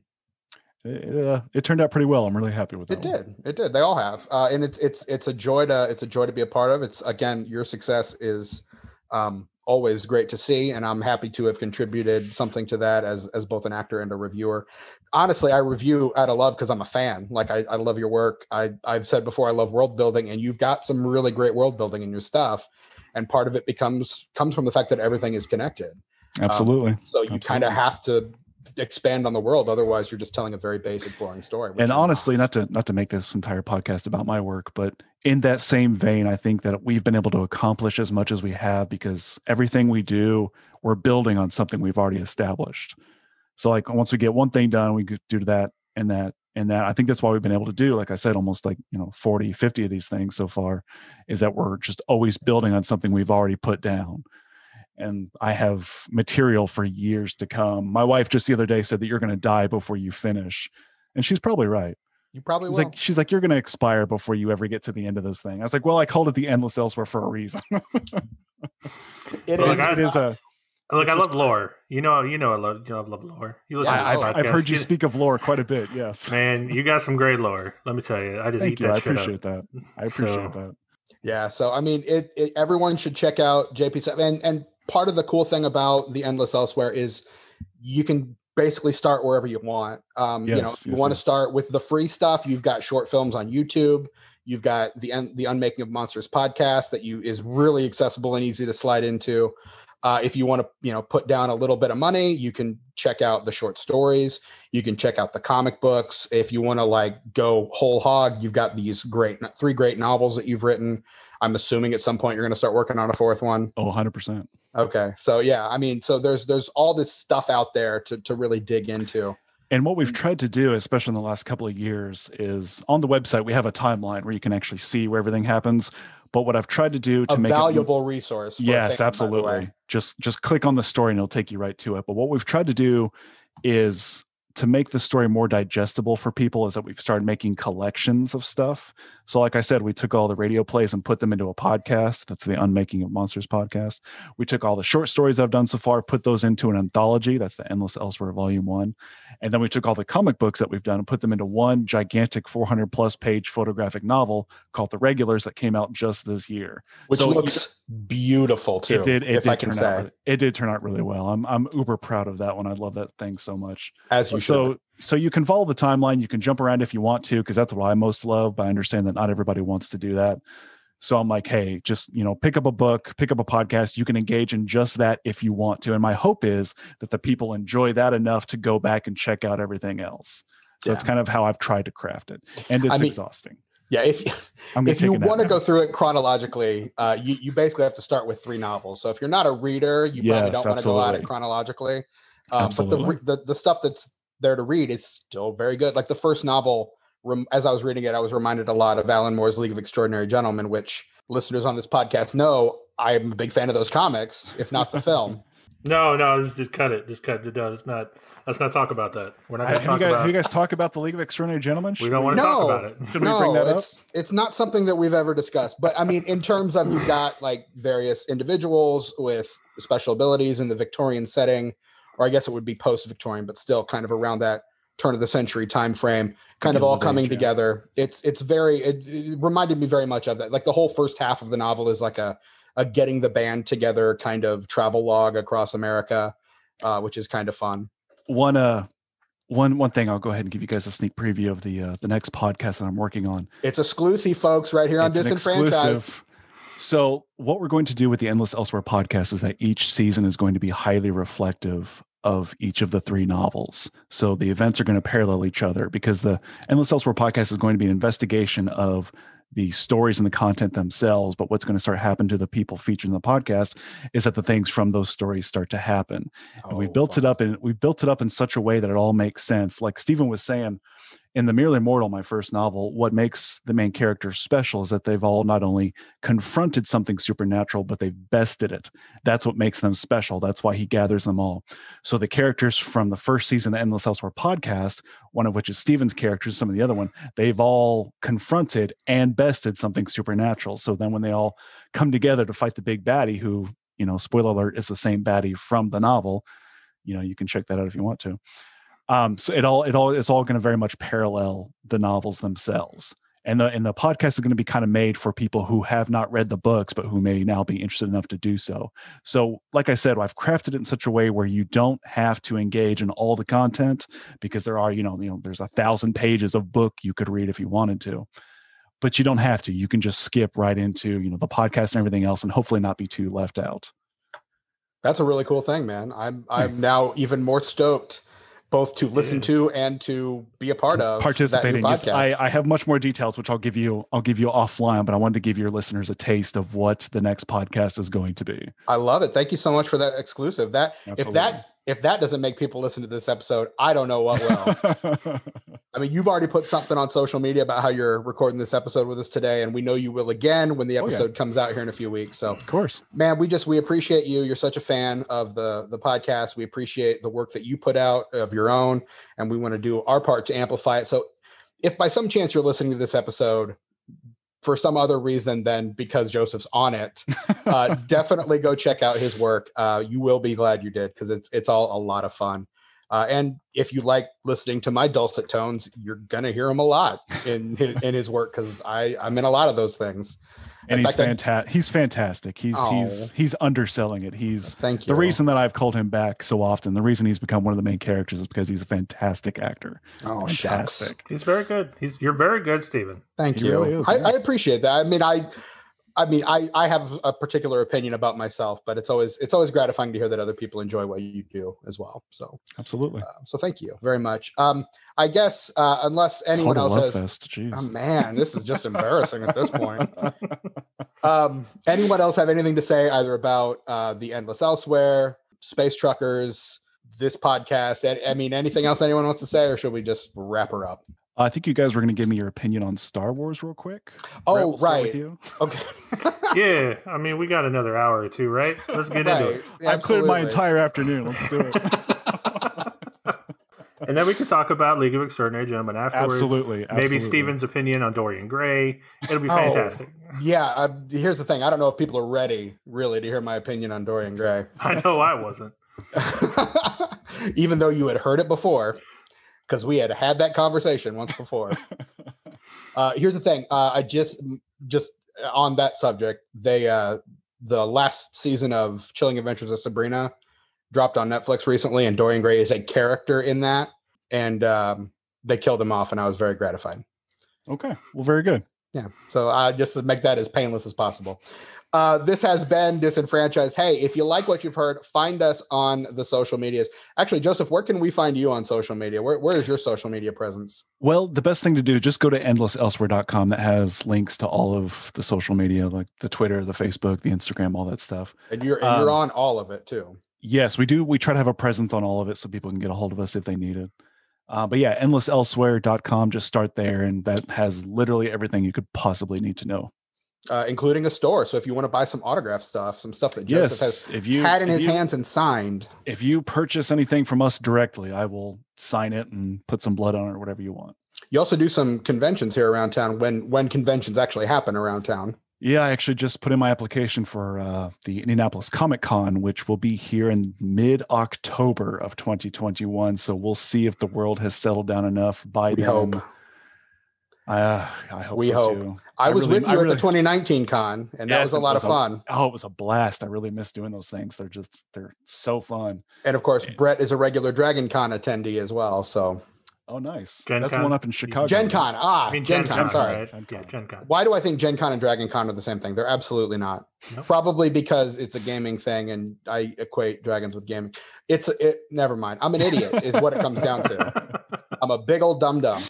[SPEAKER 3] It, it, uh, it turned out pretty well. I'm really happy with that.
[SPEAKER 1] It
[SPEAKER 3] one.
[SPEAKER 1] did. It did. They all have, uh, and it's it's it's a joy to it's a joy to be a part of. It's again, your success is um, always great to see, and I'm happy to have contributed something to that as as both an actor and a reviewer. Honestly, I review out of love because I'm a fan. Like I, I love your work. I I've said before I love world building, and you've got some really great world building in your stuff. And part of it becomes comes from the fact that everything is connected.
[SPEAKER 3] Um, Absolutely.
[SPEAKER 1] So you kind of have to expand on the world, otherwise you're just telling a very basic, boring story.
[SPEAKER 3] and
[SPEAKER 1] you're not.
[SPEAKER 3] honestly not to not to make this entire podcast about my work but in that same vein i think that we've been able to accomplish as much as we have because everything we do we're building on something we've already established so like once we get one thing done we do that and that and that i think that's why we've been able to do like i said almost like you know 40 50 of these things so far is that we're just always building on something we've already put down and I have material for years to come. My wife just the other day said that you're going to die before you finish, and she's probably right.
[SPEAKER 1] You probably
[SPEAKER 3] She's
[SPEAKER 1] will.
[SPEAKER 3] like, she's like, you're going to expire before you ever get to the end of this thing. I was like, well, I called it the endless elsewhere for a reason.
[SPEAKER 1] It
[SPEAKER 2] Well,
[SPEAKER 1] is.
[SPEAKER 2] like, I-
[SPEAKER 3] it is a.
[SPEAKER 2] Look, I
[SPEAKER 3] just-
[SPEAKER 2] love lore. You know, you know, I love, you know, I love lore. You listen
[SPEAKER 1] Yeah,
[SPEAKER 2] to
[SPEAKER 3] I,
[SPEAKER 2] the
[SPEAKER 3] I've, I've heard you speak of lore quite a bit. Yes.
[SPEAKER 2] Man, you got some great lore. Let me tell you. I just
[SPEAKER 3] Thank
[SPEAKER 2] eat
[SPEAKER 3] you.
[SPEAKER 2] that
[SPEAKER 3] I
[SPEAKER 2] shit
[SPEAKER 3] appreciate
[SPEAKER 2] up.
[SPEAKER 3] that. I appreciate
[SPEAKER 2] So-
[SPEAKER 3] that.
[SPEAKER 1] Yeah. So I mean, it, it everyone should check out JP7. And and part of the cool thing about the Endless Elsewhere is you can basically start wherever you want. Um, you know,
[SPEAKER 3] Yes,
[SPEAKER 1] you
[SPEAKER 3] yes,
[SPEAKER 1] want to
[SPEAKER 3] yes.
[SPEAKER 1] start with the free stuff. You've got short films on YouTube. You've got the the Unmaking of Monsters podcast that you is really accessible and easy to slide into. Uh, if you want to, you know, put down a little bit of money, you can check out the short stories. You can check out the comic books. If you want to like go whole hog, you've got these great three great novels that you've written. I'm assuming at some point you're going to start working on a fourth one.
[SPEAKER 3] Oh, 100%.
[SPEAKER 1] Okay, so yeah, I mean, so there's there's all this stuff out there to to really dig into.
[SPEAKER 3] And what we've
[SPEAKER 1] Mm.
[SPEAKER 3] tried to do, especially in the last couple of years, is on the website, we have a timeline where you can actually see where everything happens. But what I've tried to do to
[SPEAKER 1] A
[SPEAKER 3] make it
[SPEAKER 1] valuable resource. for
[SPEAKER 3] yes
[SPEAKER 1] fan, by the way.
[SPEAKER 3] absolutely just just click on the story and it'll take you right to it but what we've tried to do is to make the story more digestible for people is that we've started making collections of stuff. So, like I said, we took all the radio plays and put them into a podcast. That's the Unmaking of Monsters podcast. We took all the short stories I've done so far, put those into an anthology. That's the Endless Elsewhere Volume One. And then we took all the comic books that we've done and put them into one gigantic 400 plus page photographic novel called The Regulars that came out just this year.
[SPEAKER 1] Which so looks beautiful too.
[SPEAKER 3] It did. It did turn out. It did turn out really well. I'm I'm uber proud of that one. I love that thing so much.
[SPEAKER 1] As you
[SPEAKER 3] so,
[SPEAKER 1] should.
[SPEAKER 3] So you can follow the timeline. You can jump around if you want to, because that's what I most love. But I understand that not everybody wants to do that. So I'm like, hey, just you know, pick up a book, pick up a podcast. You can engage in just that if you want to. And my hope is that the people enjoy that enough to go back and check out everything else. So yeah. that's kind of how I've tried to craft it, and it's I mean, exhausting.
[SPEAKER 1] Yeah, if if you want to go through it chronologically, uh, you you basically have to start with three novels. So if you're not a reader, you yes, probably don't want to go at it chronologically. Um, but the, the the stuff that's there to read is still very good. Like the first novel, as I was reading it, I was reminded a lot of Alan Moore's League of Extraordinary Gentlemen, which listeners on this podcast know I'm a big fan of those comics, if not the film.
[SPEAKER 2] no, no, just, just cut it. Just cut it. Let's not let's not talk about that. We're not going to talk
[SPEAKER 3] you guys,
[SPEAKER 2] about.
[SPEAKER 3] You guys talk about the League of Extraordinary Gentlemen?
[SPEAKER 2] Should we don't want to no, talk about it.
[SPEAKER 1] Should no, we bring that up? It's, it's not something that we've ever discussed. But I mean, in terms of you've got like various individuals with special abilities in the Victorian setting, or I guess it would be post-Victorian, but still kind of around that turn of the century time frame kind of all coming together it's it's very it, it, reminded me very much of that like the whole first half of the novel is like a a getting the band together kind of travel log across america uh, which is kind of fun.
[SPEAKER 3] One uh one one thing i'll go ahead and give you guys a sneak preview of the uh, the next podcast that i'm working on.
[SPEAKER 1] It's exclusive folks right here on it's disenfranchised.
[SPEAKER 3] so what we're going to do with the endless elsewhere podcast is that each season is going to be highly reflective of each of the three novels. So the events are going to parallel each other because the Endless Elsewhere podcast is going to be an investigation of the stories and the content themselves. But what's going to start happening to the people featured in the podcast is that the things from those stories start to happen. Oh, and we've built fun. it up and we've built it up in such a way that it all makes sense. Like Stephen was saying, in the merely mortal my first novel what makes the main characters special is that they've all not only confronted something supernatural but they've bested it. That's what makes them special. That's why he gathers them all. So the characters from the first season of the endless elsewhere podcast one of which is steven's characters some of the other one they've all confronted and bested something supernatural. So then when they all come together to fight the big baddie who you know spoiler alert is the same baddie from the novel you know you can check that out if you want to um, so it all it all it's all going to very much parallel the novels themselves. And the and the podcast is going to be kind of made for people who have not read the books but who may now be interested enough to do so. So, like I said, I've crafted it in such a way where you don't have to engage in all the content because there are, you know, you know, there's a thousand pages of book you could read if you wanted to but you don't have to. You can just skip right into, you know, the podcast and everything else and hopefully not be too left out.
[SPEAKER 1] That's a really cool thing, man. I'm I'm now even more stoked both to listen to and to be a part of
[SPEAKER 3] participating yes, I, I have much more details which i'll give you i'll give you offline but i wanted to give your listeners a taste of what the next podcast is going to be.
[SPEAKER 1] I love it. Thank you so much for that exclusive. That Absolutely. if that if that doesn't make people listen to this episode, I don't know what will. I mean, you've already put something on social media about how you're recording this episode with us today, and we know you will again when the episode oh, yeah. comes out here in a few weeks. So,
[SPEAKER 3] of course,
[SPEAKER 1] man, we just we appreciate you. You're such a fan of the the podcast. We appreciate the work that you put out of your own, and we want to do our part to amplify it. So, if by some chance you're listening to this episode for some other reason than because Joseph's on it, uh, definitely go check out his work. Uh, you will be glad you did because it's it's all a lot of fun. Uh, and if you like listening to my dulcet tones, you're gonna hear him a lot in his, in his work because I I'm in a lot of those things
[SPEAKER 3] and he's fantastic. He's fantastic. He's oh. he's he's underselling it. He's
[SPEAKER 1] thank you.
[SPEAKER 3] The reason that I've called him back so often, the reason he's become one of the main characters is because he's a fantastic actor.
[SPEAKER 1] Oh, fantastic.
[SPEAKER 2] Shucks. He's very good. He's you're very good, Stephen.
[SPEAKER 1] Thank he you. Really is, I, I appreciate that. I mean, I I mean, I I have a particular opinion about myself, but it's always it's always gratifying to hear that other people enjoy what you do as well. So
[SPEAKER 3] absolutely. Uh,
[SPEAKER 1] so thank you very much. Um, I guess uh, unless anyone Total else has, oh man, this is just embarrassing at this point. Um, anyone else have anything to say either about uh, the endless elsewhere, space truckers, this podcast? I, I mean, anything else anyone wants to say, or should we just wrap her up?
[SPEAKER 3] I think you guys were going to give me your opinion on Star Wars real quick.
[SPEAKER 1] Oh, we'll right. you. Okay.
[SPEAKER 2] yeah, I mean, we got another hour or two, right? Let's get right. into it.
[SPEAKER 3] I've cleared my entire afternoon. Let's do it.
[SPEAKER 2] and then we could talk about League of Extraordinary Gentlemen afterwards.
[SPEAKER 3] Absolutely,
[SPEAKER 2] Maybe
[SPEAKER 3] absolutely.
[SPEAKER 2] Steven's opinion on Dorian Gray. It'll be
[SPEAKER 1] Oh.
[SPEAKER 2] fantastic.
[SPEAKER 1] Yeah, uh, here's the thing. I don't know if people are ready really to hear my opinion on Dorian Gray.
[SPEAKER 2] I know I wasn't.
[SPEAKER 1] Even though you had heard it before, because we had had that conversation once before. Uh, here's the thing. Uh, I just just on that subject, they uh, the last season of Chilling Adventures of Sabrina dropped on Netflix recently, and Dorian Gray is a character in that, and um, they killed him off, and I was very gratified.
[SPEAKER 3] Okay. Well, very good.
[SPEAKER 1] Yeah. So uh, just to make that as painless as possible. Uh, this has been disenfranchised. Hey, if you like what you've heard, find us on the social medias. Actually, Joseph, where can we find you on social media? Where, where is your social media presence?
[SPEAKER 3] Well, the best thing to do, is just go to endlesselsewhere.com that has links to all of the social media, like the Twitter, the Facebook, the Instagram, all that stuff.
[SPEAKER 1] And you're and you're
[SPEAKER 3] Um,
[SPEAKER 1] on all of it too.
[SPEAKER 3] Yes, we do. We try to have a presence on all of it so people can get a hold of us if they need it. Uh, but yeah, endlesselsewhere.com, just start there. And that has literally everything you could possibly need to know.
[SPEAKER 1] Uh, including a store. So if you want to buy some autograph stuff, some stuff that Joseph
[SPEAKER 3] yes. If you
[SPEAKER 1] had in his
[SPEAKER 3] you-
[SPEAKER 1] hands and signed,
[SPEAKER 3] if you purchase anything from us directly, I will sign it and put some blood on it or whatever you want.
[SPEAKER 1] you also do some conventions here around town when when conventions actually happen around town.
[SPEAKER 3] Yeah, I actually just put in my application for uh, the Indianapolis Comic Con, which will be here in mid October of 2021. So we'll see if the world has settled down enough by
[SPEAKER 1] We
[SPEAKER 3] then.
[SPEAKER 1] hope.
[SPEAKER 3] Uh, I hope
[SPEAKER 1] We
[SPEAKER 3] so
[SPEAKER 1] hope.
[SPEAKER 3] too.
[SPEAKER 1] I,
[SPEAKER 3] I
[SPEAKER 1] was
[SPEAKER 3] really-
[SPEAKER 1] with
[SPEAKER 3] I
[SPEAKER 1] you at the 2019 con, and that was a lot
[SPEAKER 3] was
[SPEAKER 1] of
[SPEAKER 3] a-
[SPEAKER 1] fun.
[SPEAKER 3] Oh, it was a blast. I really miss doing those things. They're just they're so fun.
[SPEAKER 1] And of course,
[SPEAKER 3] Yeah.
[SPEAKER 1] Brett is a regular Dragon Con attendee as well. So
[SPEAKER 3] Oh, nice.
[SPEAKER 2] Gen
[SPEAKER 3] That's the
[SPEAKER 2] Con?
[SPEAKER 3] one up in Chicago.
[SPEAKER 1] Gen
[SPEAKER 3] right?
[SPEAKER 1] Con, ah,
[SPEAKER 2] I mean,
[SPEAKER 1] Gen,
[SPEAKER 2] Gen
[SPEAKER 1] Con.
[SPEAKER 2] Con,
[SPEAKER 1] Sorry.
[SPEAKER 2] right?
[SPEAKER 3] Gen
[SPEAKER 2] Yeah,
[SPEAKER 3] Con.
[SPEAKER 2] Gen Con.
[SPEAKER 1] Why do I think Gen Con and Dragon Con are the same thing? They're absolutely not.
[SPEAKER 2] Nope.
[SPEAKER 1] Probably because it's a gaming thing, and I equate dragons with gaming. It's it. Never mind. I'm an idiot. is what it comes down to. I'm a big old dum dum.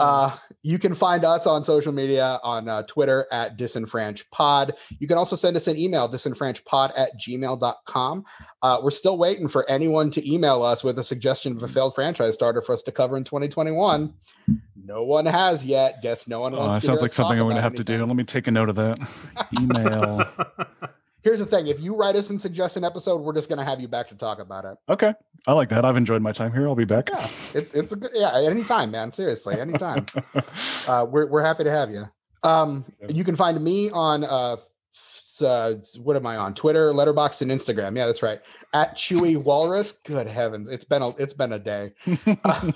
[SPEAKER 1] Uh, you can find us on social media on uh, Twitter at disenfranchpod. You can also send us an email, disenfranchpod at gmail.com. Uh, we're still waiting for anyone to email us with a suggestion of a failed franchise starter for us to cover in 2021. No one has yet. Guess no one wants
[SPEAKER 3] that
[SPEAKER 1] to
[SPEAKER 3] sounds
[SPEAKER 1] hear
[SPEAKER 3] like
[SPEAKER 1] us
[SPEAKER 3] something I'm going to
[SPEAKER 1] about
[SPEAKER 3] have to do. Let me take a note of that. Email.
[SPEAKER 1] Here's the thing if you write us and suggest an episode, we're just going to have you back to talk about it.
[SPEAKER 3] okay. I like that. I've enjoyed my time here. I'll be back.
[SPEAKER 1] Yeah, it, it's a good, yeah, anytime, man. Seriously, anytime. uh, we're, we're happy to have you. Um, you can find me on uh, uh, what am I on? Twitter, Letterboxd and Instagram. Yeah, that's right. At Chewy Walrus. Good heavens, it's been a it's been a day. Uh,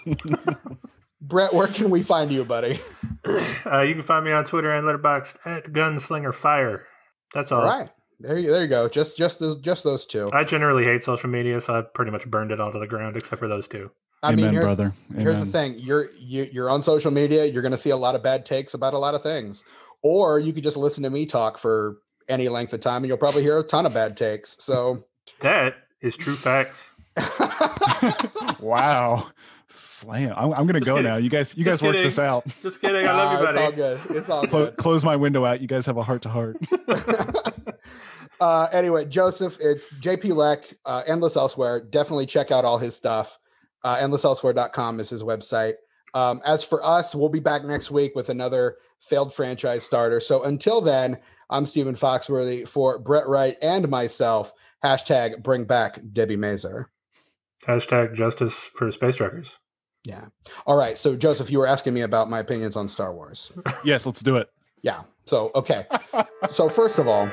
[SPEAKER 1] Brett, where can we find you, buddy?
[SPEAKER 2] uh, you can find me on Twitter and Letterboxd at Gunslinger Fire. That's all.
[SPEAKER 1] All right, there you there you go. Just just the, just those two.
[SPEAKER 2] I generally hate social media, so I've pretty much burned it all to the ground except for those two.
[SPEAKER 1] I
[SPEAKER 3] Amen,
[SPEAKER 1] mean, here's,
[SPEAKER 3] brother.
[SPEAKER 1] here's the thing you're you, you're on social media you're going to see a lot of bad takes about a lot of things or you could just listen to me talk for any length of time and you'll probably hear a ton of bad takes so
[SPEAKER 2] That is true facts.
[SPEAKER 3] wow. Slam. I'm, I'm going to go
[SPEAKER 2] kidding.
[SPEAKER 3] now. You guys, you
[SPEAKER 2] Just
[SPEAKER 3] guys work this out.
[SPEAKER 2] Just kidding. I love you,
[SPEAKER 1] Ah, it's all good it's all
[SPEAKER 3] Clo-
[SPEAKER 1] good
[SPEAKER 3] close my window out. You guys have a heart to heart.
[SPEAKER 1] uh anyway joseph it, jp leck uh endless elsewhere. Definitely check out all his stuff. Uh endlesselsewhere.com is his website. Um as for us we'll be back next week with another failed franchise starter. So until then i'm stephen foxworthy for brett wright and myself. Hashtag bring back Debi Mazar
[SPEAKER 2] Hashtag justice for space truckers.
[SPEAKER 1] yeah. All right. So joseph you were asking me about my opinions on star wars.
[SPEAKER 3] Yes, let's do it.
[SPEAKER 1] yeah. So okay. So first of all